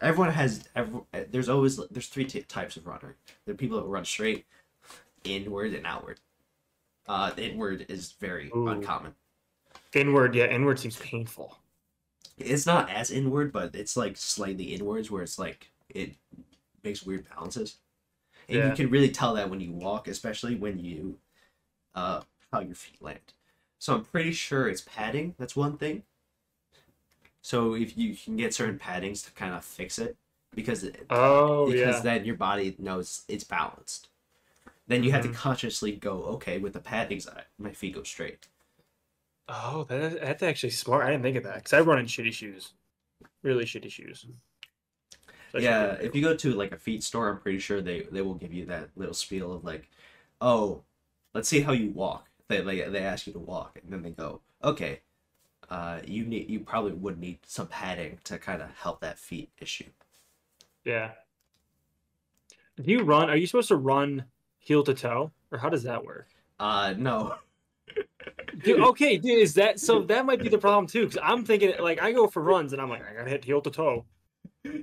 everyone has every, there's always there's three t- types of runner. There are people that run straight, inward, and outward. Uh, the inward is very Ooh. uncommon. inward, yeah, inward seems painful. It's not as inward, but it's like slightly inwards where it's like it makes weird balances. And Yeah. you can really tell that when you walk, especially when you uh how your feet land. So I'm pretty sure it's padding, that's one thing. So if you can get certain paddings to kind of fix it because it, Oh because yeah. then your body knows it's balanced. Then you have to Mhm. consciously go, okay, with the paddings I, my feet go straight. Oh, that, that's actually smart. I didn't think of that because I run in shitty shoes, really shitty shoes. So yeah, if you go to like a feet store, I'm pretty sure they they will give you that little spiel of like, oh, let's see how you walk. They they, they ask you to walk, and then they go, okay, uh, you need you probably would need some padding to kind of help that feet issue. Yeah. Do you run? Are you supposed to run heel to toe, or how does that work? Uh, no, Dude, okay, dude, is that so? That might be the problem too. Because I'm thinking, like, I go for runs, and I'm like, I gotta hit heel to toe.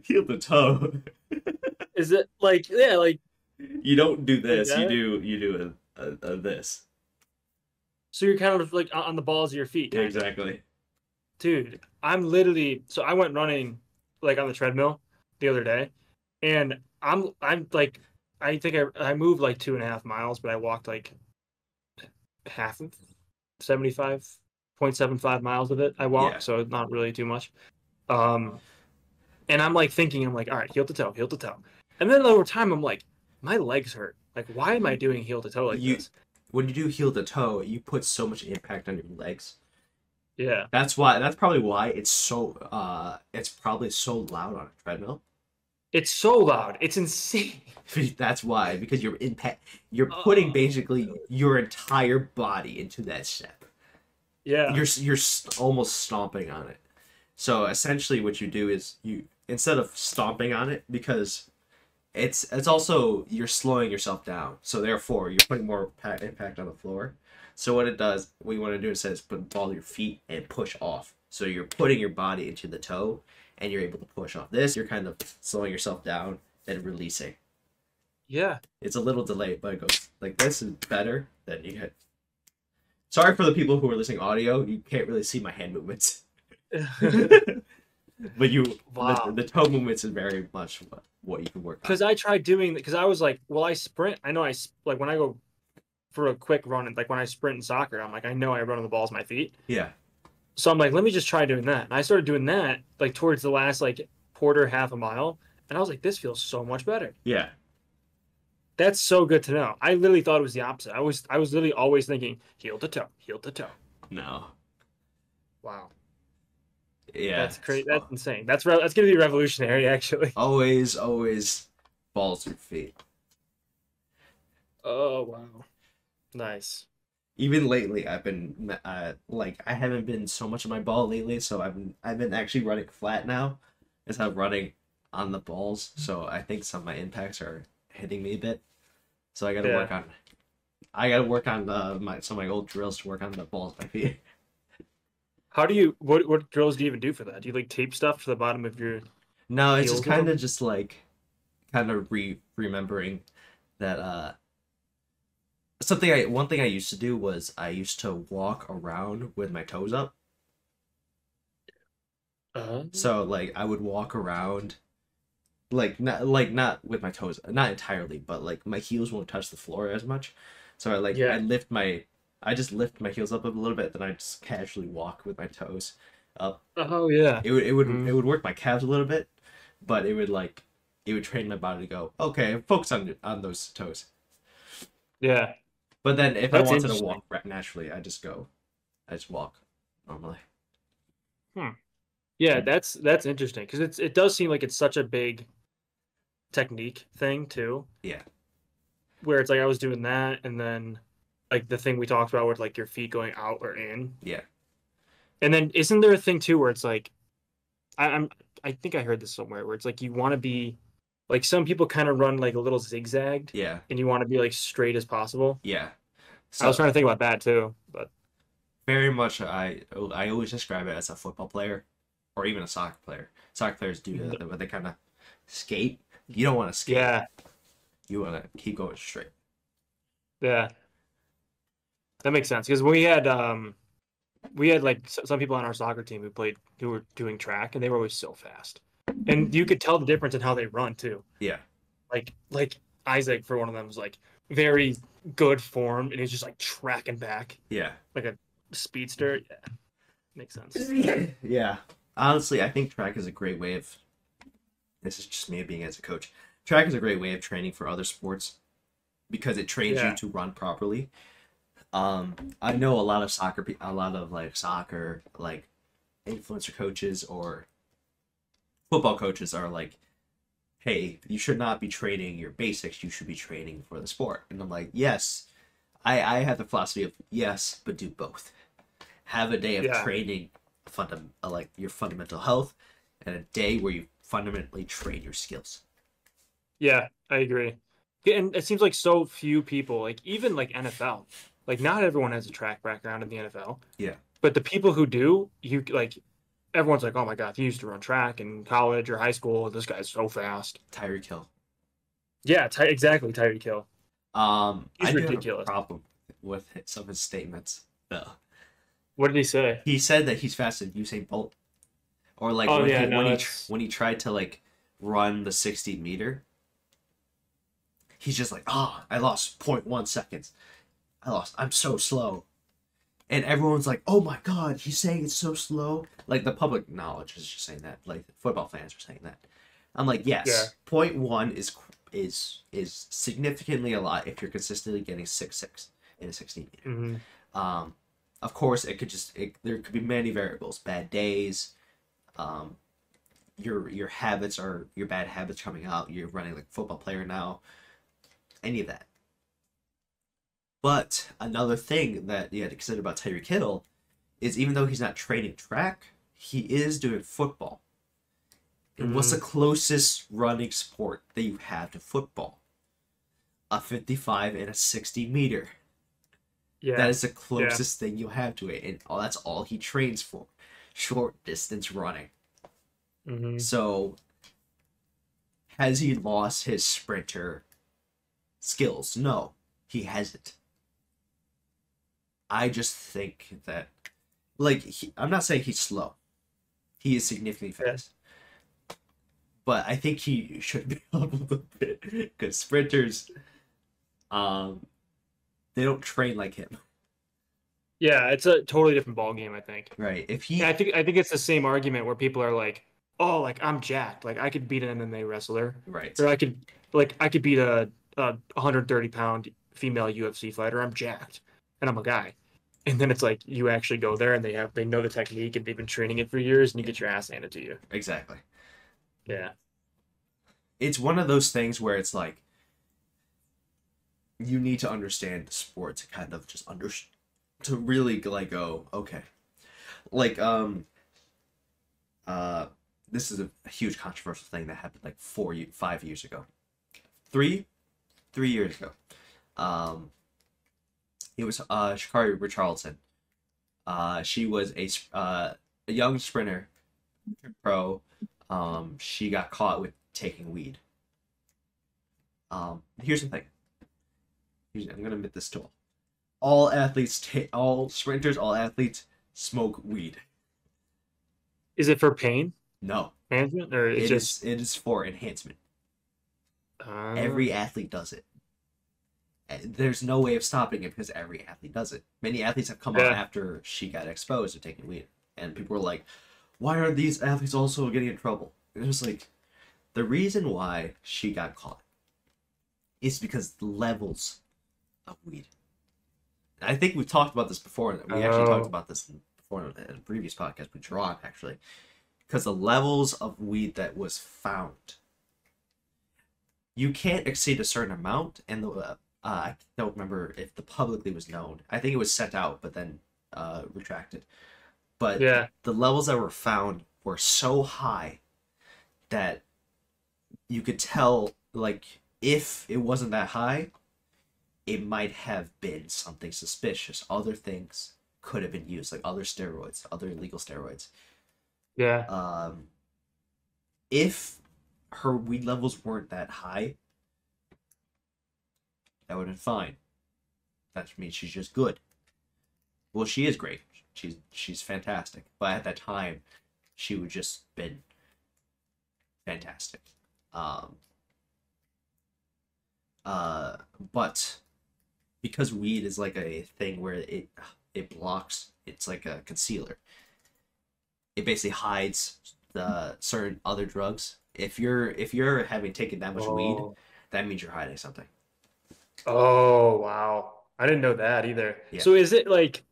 heel to toe. Is it like, yeah, like, you don't do this. You do you do a, a, a this. so you're kind of like on the balls of your feet, Yeah, exactly. dude i'm literally so i went running like on the treadmill the other day and i'm i'm like i think i, I moved like two and a half miles but i walked like half of 75.75 miles of it i walked Yeah. so not really too much um and i'm like thinking i'm like all right heel to toe heel to toe and then over time i'm like my legs hurt like why am i doing heel to toe like You- this When you do heel to toe, you put so much impact on your legs. Yeah. That's why. That's probably why it's so. Uh, it's probably so loud on a treadmill. It's so loud. It's insane. that's why because you're impact. You're oh. putting Oh. basically your entire body into that step. Yeah. You're you're st- almost stomping on it. So essentially, what you do is you instead of stomping on it because it's it's also you're slowing yourself down. So therefore, you're putting more pa- impact on the floor. So what it does, what you want to do instead is put ball your feet and push off. So you're putting your body into the toe, and you're able to push off. This you're kind of slowing yourself down and releasing. yeah. It's a little delayed, but it goes like this is better than you get. Sorry for the people who are listening audio. You can't really see my hand movements, but you Wow. the, the toe movements is very much what, what you can work. Because I tried doing because I was like, well, I sprint. I know I, like when I go for a quick run, and like when I sprint in soccer, I'm like, I know I run on the balls of my feet. Yeah, So I'm like, let me just try doing that. And I started doing that like towards the last like quarter, half a mile, and I was like, this feels so much better. yeah, That's so good to know. I literally thought it was the opposite. I was I was literally always thinking heel to toe, heel to toe. no, Wow, yeah. that's crazy. That's insane. That's re- that's gonna be revolutionary, actually. always, always balls through feet. Oh wow, nice. Even lately, I've been uh, like I haven't been so much on my ball lately, so I've been I've been actually running flat now instead of running on the balls. So I think some of my impacts are hitting me a bit. So I got to Yeah. work on. I got to work on uh, my some of my old drills to work on the balls of my feet. How do you what what drills do you even do for that? Do you like tape stuff to the bottom of your? No, it's just kind of just like kind of re remembering that uh something I one thing I used to do was I used to walk around with my toes up. Uh, So like I would walk around like not like not with my toes not entirely, but like my heels won't touch the floor as much. So I like Yeah. I lift my I just lift my heels up a little bit, then I just casually walk with my toes up. oh yeah. It would it would Mhm. it would work my calves a little bit, but it would like it would train my body to go, okay, focus on on those toes. Yeah. But then if That's I wanted to walk naturally, I just go I just walk normally. Hmm. Yeah, that's that's interesting because it's it does seem like it's such a big technique thing too. Yeah. Where it's like I was doing that and then like the thing we talked about with like your feet going out or in. Yeah. And then isn't there a thing too where it's like I, I'm I think I heard this somewhere where it's like you want to be like some people kind of run like a little zigzagged Yeah. and you want to be like straight as possible. Yeah. So, I was trying to think about that too, but very much I I always describe it as a football player or even a soccer player. Soccer players do that, but they kind of skate. You don't want to skate. yeah, You want to keep going straight. Yeah. That makes sense because we had um we had like some people on our soccer team who played who were doing track and they were always so fast. And you could tell the difference in how they run too. Yeah. Like like Isaac for one of them was like very good form and he's just like tracking back Yeah. like a speedster. Yeah. Makes sense. yeah. Honestly, I think track is a great way of. This is just me being as a coach. Track is a great way of training for other sports because it trains Yeah. you to run properly. Um, I know a lot of soccer, pe- a lot of like soccer, like influencer coaches or football coaches are like, "Hey, you should not be training your basics. You should be training for the sport." And I'm like, "Yes, I I have the philosophy of yes, but do both. Have a day of Yeah. training, fundam- uh, like your fundamental health, and a day where you fundamentally train your skills." Yeah, I agree. And it seems like so few people, like even like NFL, like not everyone has a track background in the NFL. Yeah. But the people who do, you like, everyone's like, oh my god, he used to run track in college or high school. This guy's so fast. Tyreek Hill. Yeah, ty- exactly. Tyreek Hill. Um, He's I do have ridiculous. a problem with some of his statements. Though What did he say? he said that he's faster than Usain Bolt, or like Oh, when, yeah, he, no, when he when he tried to like run the sixty meter, he's just like, "Ah, I lost 0.1 seconds. I lost. I'm so slow." And everyone's like, "Oh my god, he's saying it's so slow." Like the public knowledge is just saying that. Like football fans are saying that. I'm like, yes, Yeah. point one is is is significantly a lot if you're consistently getting six six in a sixteen meter. hmm Um, of course, it could just it, there could be many variables, bad days, um, your your habits are your bad habits coming out. You're running like football player now, any of that. But another thing that you had to consider about Tyreek Hill is even though he's not training track, he is doing football. And what's the closest running sport that you have to football? A 55 and a 60 meter. Yeah. That is the closest thing you have to it, and all that's all he trains for. Short distance running. hmm So, has he lost his sprinter skills? No, he hasn't. I just think that, like, he, I'm not saying he's slow. He is significantly fast. But I think he should be a little bit because sprinters, um, they don't train like him, Yeah, it's a totally different ball game, I think. right? If he, Yeah, I think I think it's the same argument where people are like, "Oh, like I'm jacked. Like I could beat an MMA wrestler, right, or I could like I could beat a, a 130 pound female UFC fighter. I'm jacked, and I'm a guy." And then it's like you actually go there and they have they know the technique and they've been training it for years, and you get your ass handed to you. exactly. Yeah, it's one of those things where it's like you need to understand the sport to kind of just under to really like go okay like um uh this is a, huge controversial thing that happened like four ye- five years ago three three years ago um it was uh Sha'Carri Richardson uh she was a, uh a young sprinter pro um she got caught with taking weed um, here's the thing. Here's, I'm gonna admit this to all. All athletes, ta- all sprinters, all athletes smoke weed. is it for pain No, management or it it's is. just It is for enhancement. uh, Every athlete does it. And There's no way of stopping it because every athlete does it. Many athletes have come out Yeah. after she got exposed to taking weed, and people were like, "Why are these athletes also getting in trouble?" And it was like, the reason why she got caught is because the levels of weed. I think we've talked about this before. We actually Oh. talked about this in- before in a previous podcast with Gerard, actually, because the levels of weed that was found, you can't exceed a certain amount, and the uh, I don't remember if the publicly was known. I think it was sent out, but then uh, retracted. But yeah the levels that were found were so high that you could tell like if it wasn't that high it might have been something suspicious other things could have been used like other steroids other illegal steroids yeah um if her weed levels weren't that high that would have been fine. That means she's just good. Well she is great. She's she's fantastic. But at that time she would just been fantastic. Um uh but because weed is like a thing where it it blocks it's like a concealer. It basically hides the certain other drugs. If you're if you're having taken that much weed Oh. that means you're hiding something Oh wow. I didn't know that either. Yeah. So is it like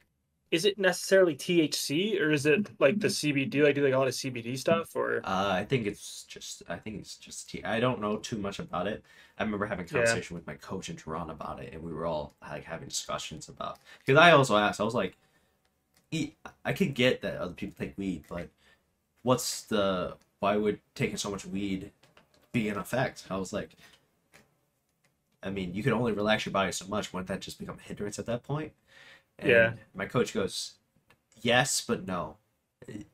is it necessarily THC or is it like the CBD? Like do like a lot of CBD stuff or Uh, I think it's just. I think it's just. T- I don't know too much about it. I remember having a Yeah. conversation with my coach in Toronto about it, and we were all like having discussions about. Because I also asked, I was like, "E- I could get that other people take weed, but what's the? Why would taking so much weed be an effect? I was like, I mean, you can only relax your body so much. Wouldn't that just become a hindrance at that point? And Yeah. My coach goes, yes, but no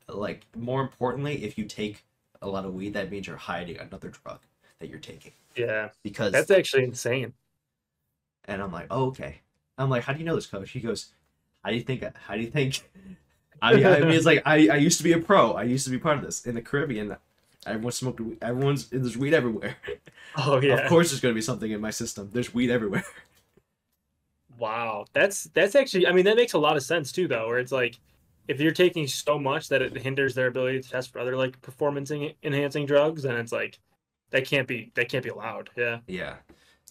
like more importantly if you take a lot of weed that means you're hiding another drug that you're taking yeah. because That's actually insane. and i'm like oh, okay i'm like how do you know this coach he goes how do you think how do you think i mean, I mean it's like I, I used to be a pro i used to be part of this in the caribbean everyone smoked weed everyone's there's weed everywhere Oh yeah. of course there's going to be something in my system there's weed everywhere Wow. That's that's actually I mean that makes a lot of sense too though, where it's like if you're taking so much that it hinders their ability to test for other like performance enhancing drugs, then it's like that can't be that can't be allowed. Yeah. yeah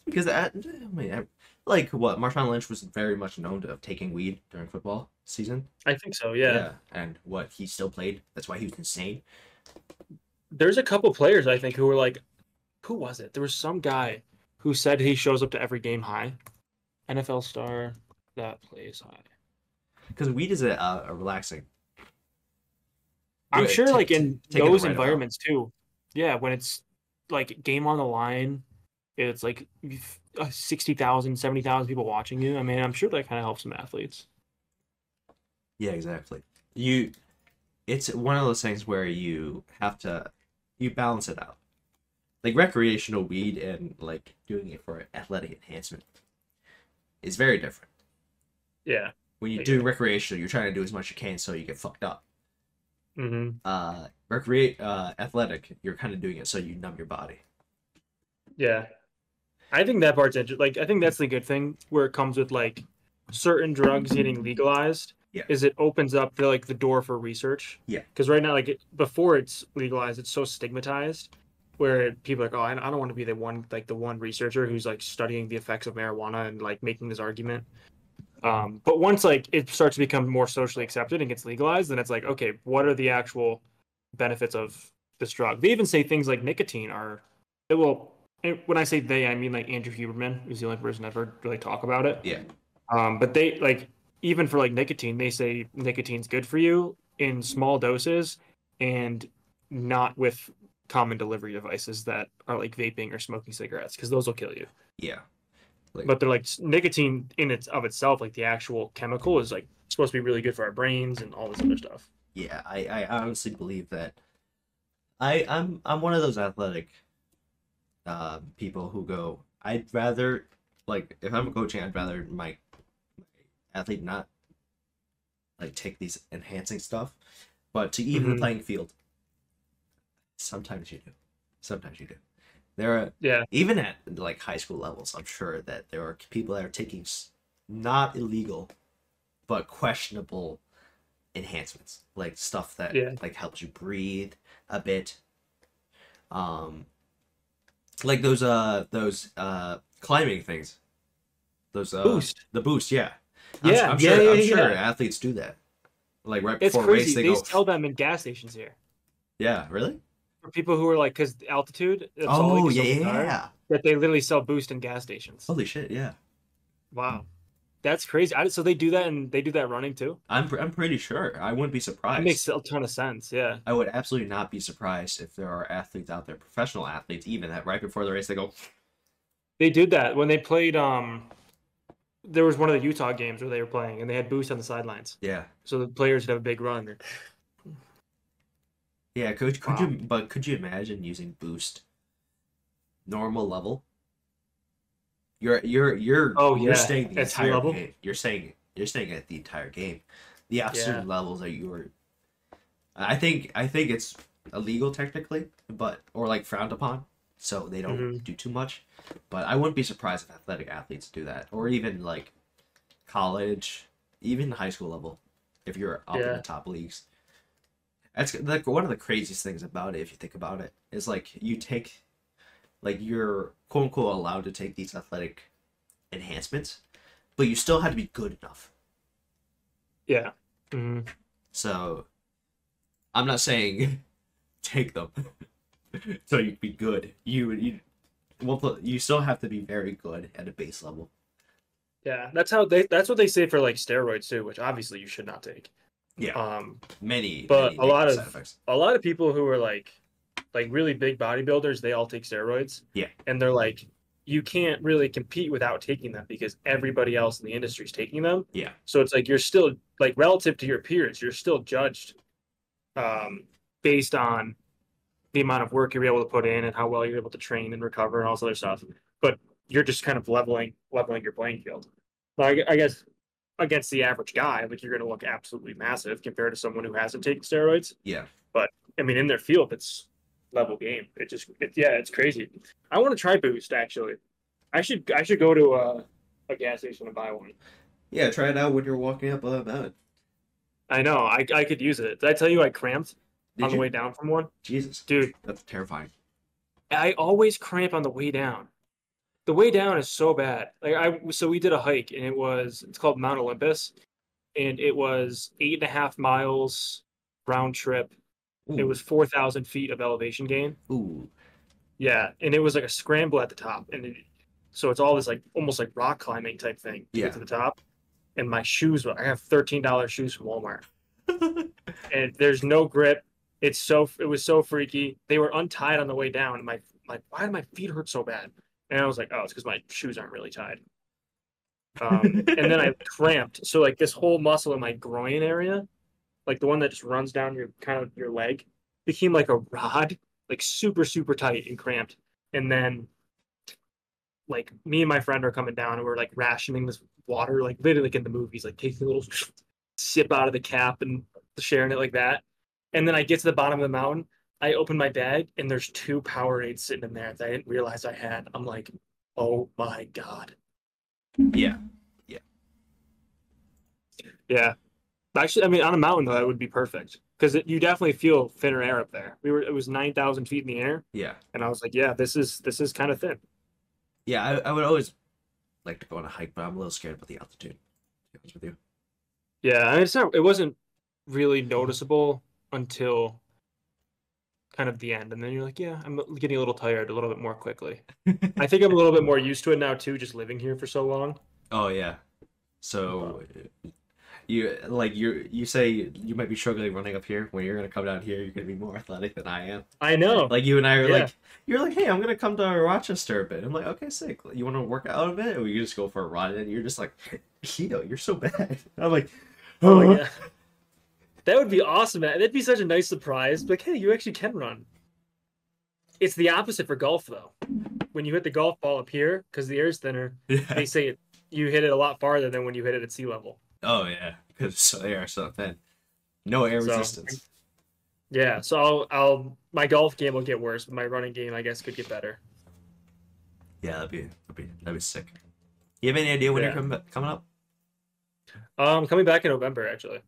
because I, I mean I- like what Marshawn Lynch was very much known to of taking weed during football season. I think so. Yeah. Yeah. and what he still played. That's why he was insane. There's a couple players I think who were like, who was it? There was some guy who said he shows up to every game high. NFL star that plays high. Because weed is a, a, a relaxing. I'm sure, Ta- like in the those right environments too. Yeah, when it's like game on the line, it's like uh, 60,000, 70,000 people watching you. I mean, I'm sure that kind of helps some athletes. Yeah, exactly. You, it's one of those things where you have to, you balance it out. Like recreational weed and like doing it for athletic enhancement is very different. Yeah. When you do recreational, you're trying to do as much as you can so you get fucked up. hmm Uh, recreate, uh, athletic, you're kind of doing it so you numb your body. Yeah. I think that part's interesting. Like, I think that's the good thing where it comes with like certain drugs getting legalized. Yeah. Is it opens up the like the door for research. Yeah. Because right now, like it, before it's legalized, it's so stigmatized, where people are like, oh, I I don't want to be the one like the one researcher who's like studying the effects of marijuana and like making this argument. Um, but once like it starts to become more socially accepted and gets legalized, then it's like, okay, what are the actual benefits of this drug? They even say things like nicotine are, it will. and When I say they, I mean like Andrew Huberman, who's the only person I've heard really talk about it. Yeah. Um, but they like even for like nicotine, they say nicotine's good for you in small doses and not with common delivery devices that are like vaping or smoking cigarettes because those will kill you. Yeah. Like, But they're like nicotine in its of itself, like the actual chemical, is like supposed to be really good for our brains and all this other stuff. yeah, I, I honestly believe that I I'm I'm one of those athletic uh, people who go I'd rather like if I'm coaching I'd rather my, my athlete not like take these enhancing stuff but to even the Mhm. playing field sometimes you do sometimes you do there are Yeah, even at like high school levels i'm sure that there are people that are taking not illegal but questionable enhancements like stuff that Yeah. like helps you breathe a bit um like those uh those uh climbing things those uh boost. the boost yeah I'm, Yeah, I'm yeah, sure yeah, i'm sure athletes do that like right It's before a race they They go tell them in gas stations here yeah really for people who are like because altitude. it's oh yeah yeah, yeah That they literally sell boost in gas stations. holy shit yeah Wow, that's crazy. I, so they do that and they do that running too. i'm, I'm pretty sure i wouldn't be surprised It makes a ton of sense. Yeah. I would absolutely not be surprised if there are athletes out there, professional athletes, even that right before the race they go, They did that when they played. Um, there was one of the Utah games where they were playing, and they had boost on the sidelines, yeah, so the players would have a big run. yeah. Could could Wow. you? But could you imagine using boost, normal level? You're you're you're Oh, you're yeah, staying the at high entire level? game. You're staying you're staying at the entire game. The absolute Yeah. levels that you were. I think I think it's illegal technically, but or like frowned upon, so they don't Mhm. do too much. But I wouldn't be surprised if athletic athletes do that, or even like college, even high school level, if you're up in the top leagues. That's like one of the craziest things about it, if you think about it, is like you take, like you're quote unquote allowed to take these athletic enhancements, but you still have to be good enough. Yeah. Mhm. So, I'm not saying take them so you'd be good. You you well, you still have to be very good at a base level. Yeah. That's how they. That's what they say for like steroids too, which obviously you should not take. Yeah, Um, many. but many a lot of- effects. a lot of people who are like like really big bodybuilders they all take steroids Yeah. and they're like you can't really compete without taking them because everybody else in the industry is taking them Yeah. so it's like you're still like relative to your peers you're still judged um based on the amount of work you're able to put in and how well you're able to train and recover and all this other stuff but you're just kind of leveling leveling your playing field like i guess against the average guy like you're going to look absolutely massive compared to someone who hasn't taken steroids Yeah. But I mean, in their field, it's level game. It just, it, yeah, it's crazy. I want to try Boost actually. I should, I should go to a, a gas station and buy one. Yeah, try it out when you're walking up a mountain. I know, I, I could use it. Did I tell you I cramped Did on you? the way down from one? Jesus, Dude, that's terrifying. I always cramp on the way down. the way down is so bad. Like I so we did a hike and it was it's called Mount Olympus, and it was eight and a half miles round trip. It was four thousand feet of elevation gain. ooh. Yeah, and it was like a scramble at the top, and it, so it's all this like almost like rock climbing type thing to Yeah. get to the top. And my shoes, were I have thirteen dollars shoes from Walmart, and there's no grip. It's so it was so freaky. They were untied on the way down. And my like, why do my feet hurt so bad? And I was like, oh, it's because my shoes aren't really tied. Um, and then I cramped. So like this whole muscle in my groin area, like the one that just runs down your kind of your leg, became like a rod, like super super tight and cramped. And then, like me and my friend are coming down and we're like rationing this water, like literally like in the movies, like taking a little sip out of the cap and sharing it like that. And then I get to the bottom of the mountain. I open my bag and there's two Powerades sitting in there that I didn't realize I had. I'm like, oh my god. yeah. Yeah. Yeah. Actually, I mean, on a mountain though, that would be perfect because you definitely feel thinner air up there. We were it was nine thousand feet in the air, Yeah. and I was like, yeah, this is this is kind of thin. Yeah, I, I would always like to go on a hike, but I'm a little scared about the altitude. To be honest with you. Yeah, I mean, it's not. It wasn't really noticeable until kind of the end, and then you're like, yeah, I'm getting a little tired a little bit more quickly. I think I'm a little bit more used to it now too, just living here for so long. Oh yeah. So you like you you say you might be struggling running up here when you're gonna come down here. You're gonna be more athletic than I am. I know. Like you and I are Yeah. like you're like, hey, I'm gonna come to Rochester a bit. I'm like, okay, sick. You want to work out a bit, or we just go for a run? And you're just like, Hito, you're so bad. I'm like, Oh god. That would be awesome. That'd be such a nice surprise. Like, hey, you actually can run. It's the opposite for golf, though. When you hit the golf ball up here, because the air's thinner, yeah. they say it, you hit it a lot farther than when you hit it at sea level. oh yeah, because so they are so thin. No air So- resistance. Yeah, so I'll, I'll my golf game will get worse, but my running game, I guess, could get better. Yeah, that'd be that'd be that'd be sick. You have any idea when Yeah. you're coming coming up? Um, coming back in November actually,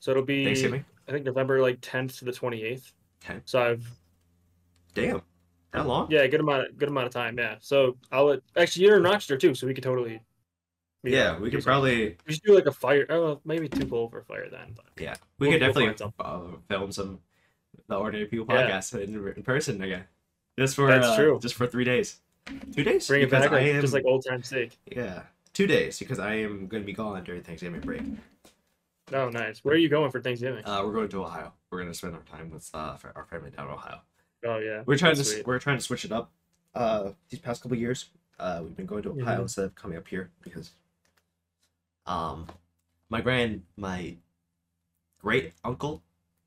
so it'll be Thanksgiving. I think November like 10th to the 28th. Okay. So I've Damn, that long? yeah, good amount good amount of time. Yeah, so I'll let, actually you're in Rochester too, so we could totally. Yeah, we could probably We should do like a fire. Oh, maybe two cold for fire then. But yeah we We'll- could definitely uh, film some the ordinary people Yeah. podcast in, in person again. Just for That's uh, true. Just for three days. Two days. bring it back, I like, am, just like old time sake. yeah, two days because I am going to be gone during Thanksgiving break. Oh, nice. Where are you going for Thanksgiving? Uh, we're going to Ohio. We're going to spend our time with uh, our family down in Ohio. oh yeah, We're trying that's to sweet. we're trying to switch it up. Uh, these past couple years, uh, we've been going to Ohio Mhm. instead of coming up here because, um, my grand my great uncle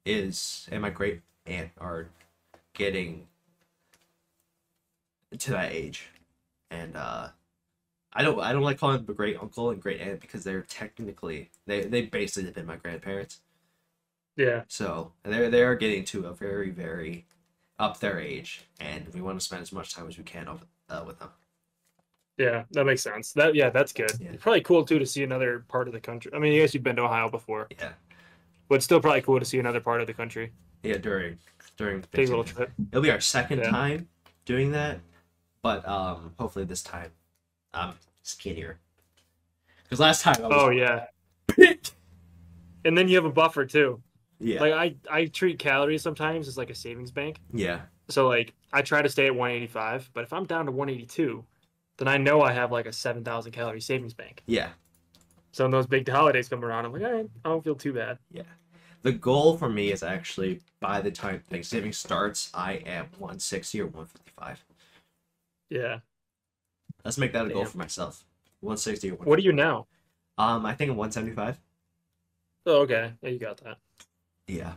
is and my great aunt are getting to that age, and uh, I don't I don't like calling them great uncle and great aunt because they're technically they they basically have been my grandparents. Yeah, So they're they are getting to a very very up their age, and we want to spend as much time as we can uh, with them. yeah, that makes sense. That yeah, that's good. Yeah. Probably cool too to see another part of the country. I mean, I guess you've been to Ohio before, Yeah, but it's still probably cool to see another part of the country. yeah. During during Take a little trip. It'll be our second Yeah. time doing that, but um, hopefully this time I'm skinnier. Because last time I was Oh yeah, and then you have a buffer too. yeah Like I I treat calories sometimes as like a savings bank. yeah So like I try to stay at 185, but if I'm down to 182, then I know I have like a 7,000 calorie savings bank. yeah. So when those big holidays come around, I'm like, all right, I don't feel too bad. Yeah the goal for me is actually by the time Thanksgiving starts, I am 160 or 155. Yeah. Let's make that a goal for myself. 160 or 155. What are you now? Um, I think I'm 175. Oh, okay. Yeah, you got that. Yeah.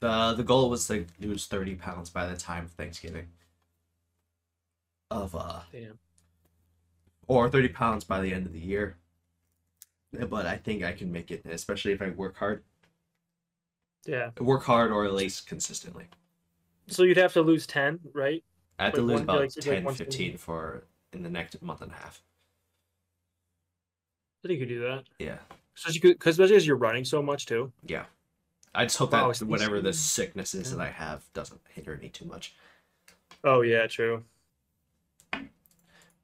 The the goal was to lose 30 pounds by the time of Thanksgiving. Of uh Damn. or 30 pounds by the end of the year. But I think I can make it, especially if I work hard. Yeah. Work hard or at least consistently. So you'd have to lose 10, right? I have to lose one- about like- like 10, one- 15 for in the next month and a half. I think you could do that. Yeah. So you could, because especially as you're running so much too. Yeah. I just hope Wow, that whatever the sickness is Yeah. that I have doesn't hinder me too much. Oh yeah, true.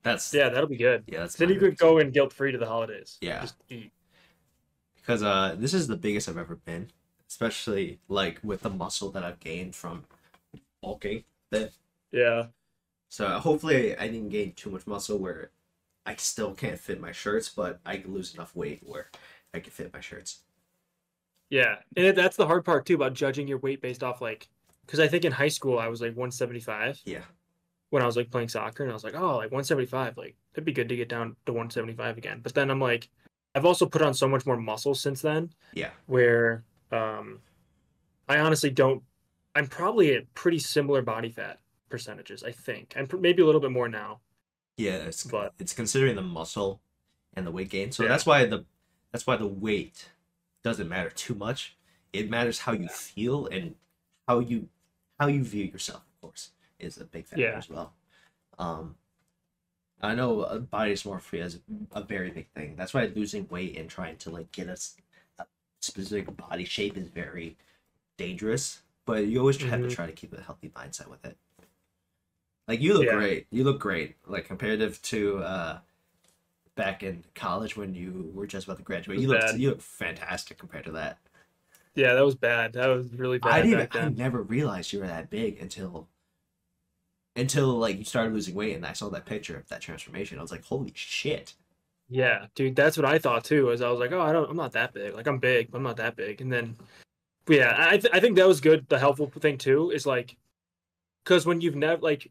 That's Yeah, that'll be good. yeah. That's Then you could go in guilt free to the holidays. Yeah. Just eat. because uh this is the biggest I've ever been, especially like with the muscle that I've gained from bulking. That Yeah. So hopefully I didn't gain too much muscle where I still can't fit my shirts, but I can lose enough weight where I can fit my shirts. Yeah. And that's the hard part too about judging your weight based off like because I think in high school I was like 175 Yeah, when I was like playing soccer and I was like, oh, like 175, like it'd be good to get down to 175 again. But then I'm like, I've also put on so much more muscle since then yeah, where um I honestly don't I'm probably at pretty similar body fat percentages, I think. I'm maybe a little bit more now. yeah. It's But- it's considering the muscle and the weight gain. So Yeah. that's why the that's why the weight doesn't matter too much. It matters how you feel and how you how you view yourself. Of course, is a big factor Yeah. as well. Um, I know uh, body dysmorphia is a very big thing. That's why losing weight and trying to like get us a specific body shape is very dangerous. But you always have to try to keep a healthy mindset with it. Like you look Yeah. great. You look great. Like comparative to uh back in college when you were just about to graduate. You look you look fantastic compared to that. Yeah, that was bad. That was really bad I didn't I never realized you were that big until until like you started losing weight and I saw that picture of that transformation. I was like, holy shit. Yeah, dude, that's what I thought too. Is I was like, oh, I don't, I'm not that big. Like I'm big, but I'm not that big. And then, yeah, I, th- I think that was good. The helpful thing too is like, because when you've never like,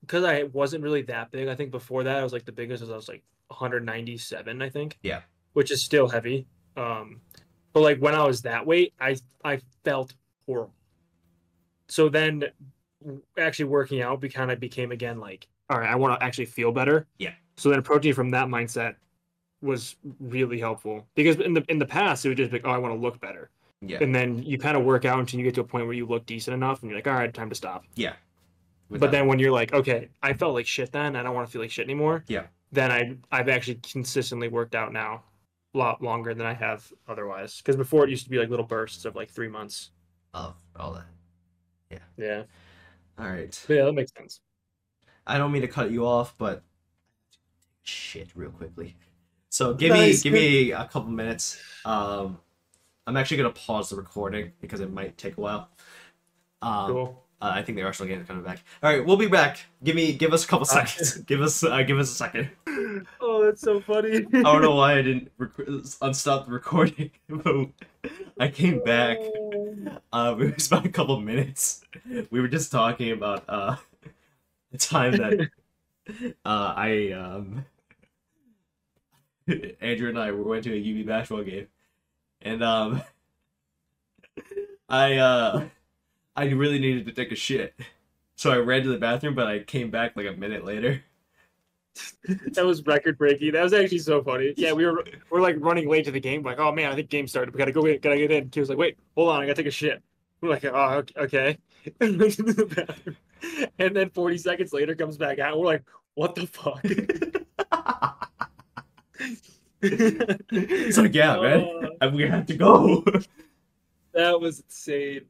because I wasn't really that big. I think before that I was like the biggest was I was like 197, I think. Yeah. Which is still heavy. Um, but like when I was that weight, I I felt horrible. So then, actually working out, be kind of became again like, all right, I want to actually feel better. Yeah. So then approaching from that mindset was really helpful because in the in the past it would just be like, oh, I want to look better, Yeah. and then you kind of work out until you get to a point where you look decent enough, and you're like, all right, time to stop. Yeah. But then when you're like, okay, I felt like shit then, I don't want to feel like shit anymore. Yeah. Then I I've actually consistently worked out now, a lot longer than I have otherwise. Because before it used to be like little bursts of like three months. of all that. Yeah. Yeah. All right. But yeah, that makes sense. I don't mean to cut you off, but shit real quickly. So give Nice. me give me a couple minutes. Um I'm actually gonna pause the recording because it might take a while. Um Cool. Uh, I think the Arsenal game is coming back. All right, we'll be back. Give me give us a couple seconds. give us uh, give us a second. Oh, that's so funny. I don't know why I didn't rec- unstop the recording, but I came back. Uh, it was about a couple minutes. We were just talking about uh, the time that uh, I um, Andrew and I went to a UB basketball game, and um, I uh, I really needed to take a shit, so I ran to the bathroom, but I came back like a minute later. that was record breaking. That was actually so funny. Yeah, we were we're like running late to the game. Like, oh man, I think game started. We gotta go in. Gotta get in. He was like, wait, hold on, I gotta take a shit. We're like, oh, ok- okay. And we the bathroom. And then 40 seconds later comes back out. We're like, what the fuck? It's like, yeah, man, Oh, I'm gonna have to go. that was insane.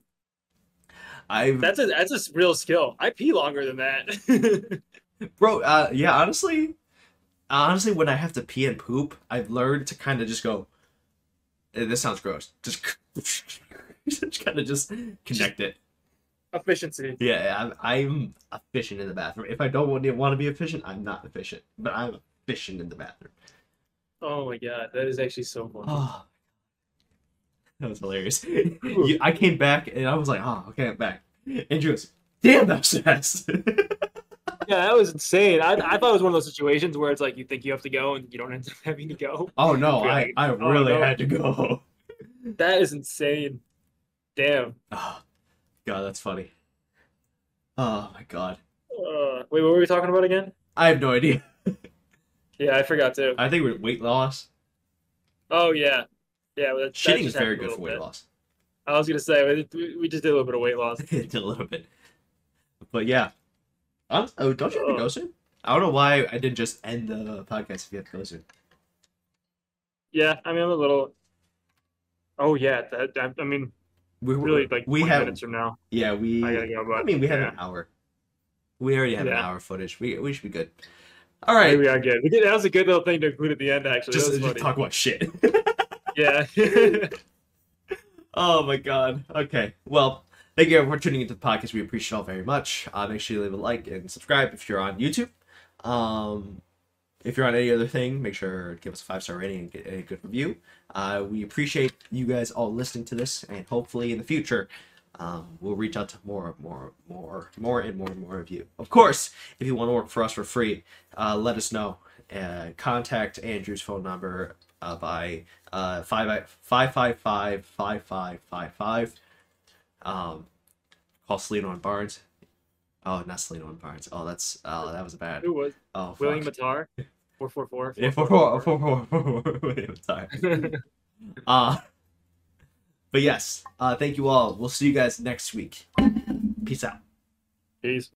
I've That's a that's a real skill. I pee longer than that. bro uh yeah honestly honestly when i have to pee and poop i've learned to kind of just go eh, this sounds gross just just kind of just connect it Efficiency. yeah I'm, I'm efficient in the bathroom if i don't want to, want to be efficient i'm not efficient but i'm efficient in the bathroom Oh my god, that is actually so funny. oh that was hilarious You- i came back and i was like oh okay i'm back andrew goes damn that's fast Yeah, that was insane. I, I thought it was one of those situations where it's like you think you have to go and you don't end up having to go. oh no i Right. i Oh, really no. had to go That is insane. Damn. Oh, God, that's funny. Oh my God, Uh, wait, what were we talking about again? I have no idea. Yeah, I forgot too. I think we're weight loss. Oh yeah, yeah. well, that- Shitting is very good for weight bit. loss. I was gonna say we, we just did a little bit of weight loss. did a little bit, but yeah. Um, oh, don't you have to go Oh. soon? I don't know why I didn't just end the podcast if you have to go soon. Yeah, I mean I'm a little. Oh yeah, that, I mean We really like we 20 have minutes from now. yeah we I gotta go, but I mean we have yeah. an hour. We already have an hour footage. We we should be good. All right. Maybe I get it. That was a good little thing to include at the end. Actually, Just, just talk about shit. Yeah. oh my god. Okay. Well, thank you for tuning into the podcast. We appreciate all very much. Uh, make sure you leave a like and subscribe if you're on YouTube. Um, if you're on any other thing, make sure to give us a five star rating and get a good review. Uh, we appreciate you guys all listening to this, and hopefully in the future, um, we'll reach out to more, more, more, more, and more and more of you. Of course, if you want to work for us for free, uh, let us know. Uh, contact Andrew's phone number uh, by uh, five five five five five five five five. Um, call Cellino and Barnes. Oh, not Cellino and Barnes. Oh, that's oh, that was bad. Who was Oh, fuck. William Mattar? Four four four. Yeah, four, four, four, four, four, four, William Mattar. Uh, but yes, uh, thank you all. We'll see you guys next week. Peace out. Peace.